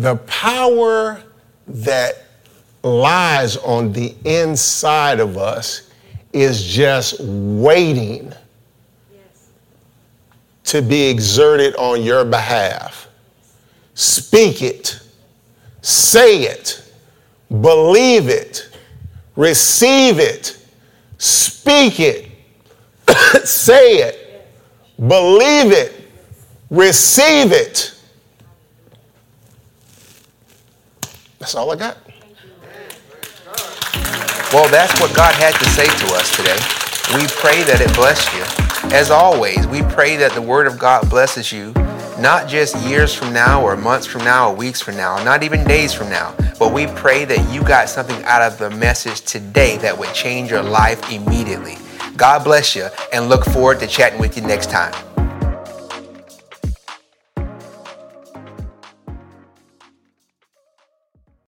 The power that lies on the inside of us is just waiting to be exerted on your behalf. Speak it, say it, believe it, receive it, speak it, say it, believe it, receive it. That's all I got. Well, that's what God had to say to us today. We pray that it bless you. As always, we pray that the Word of God blesses you, not just years from now or months from now or weeks from now, not even days from now, but we pray that you got something out of the message today that would change your life immediately. God bless you and look forward to chatting with you next time.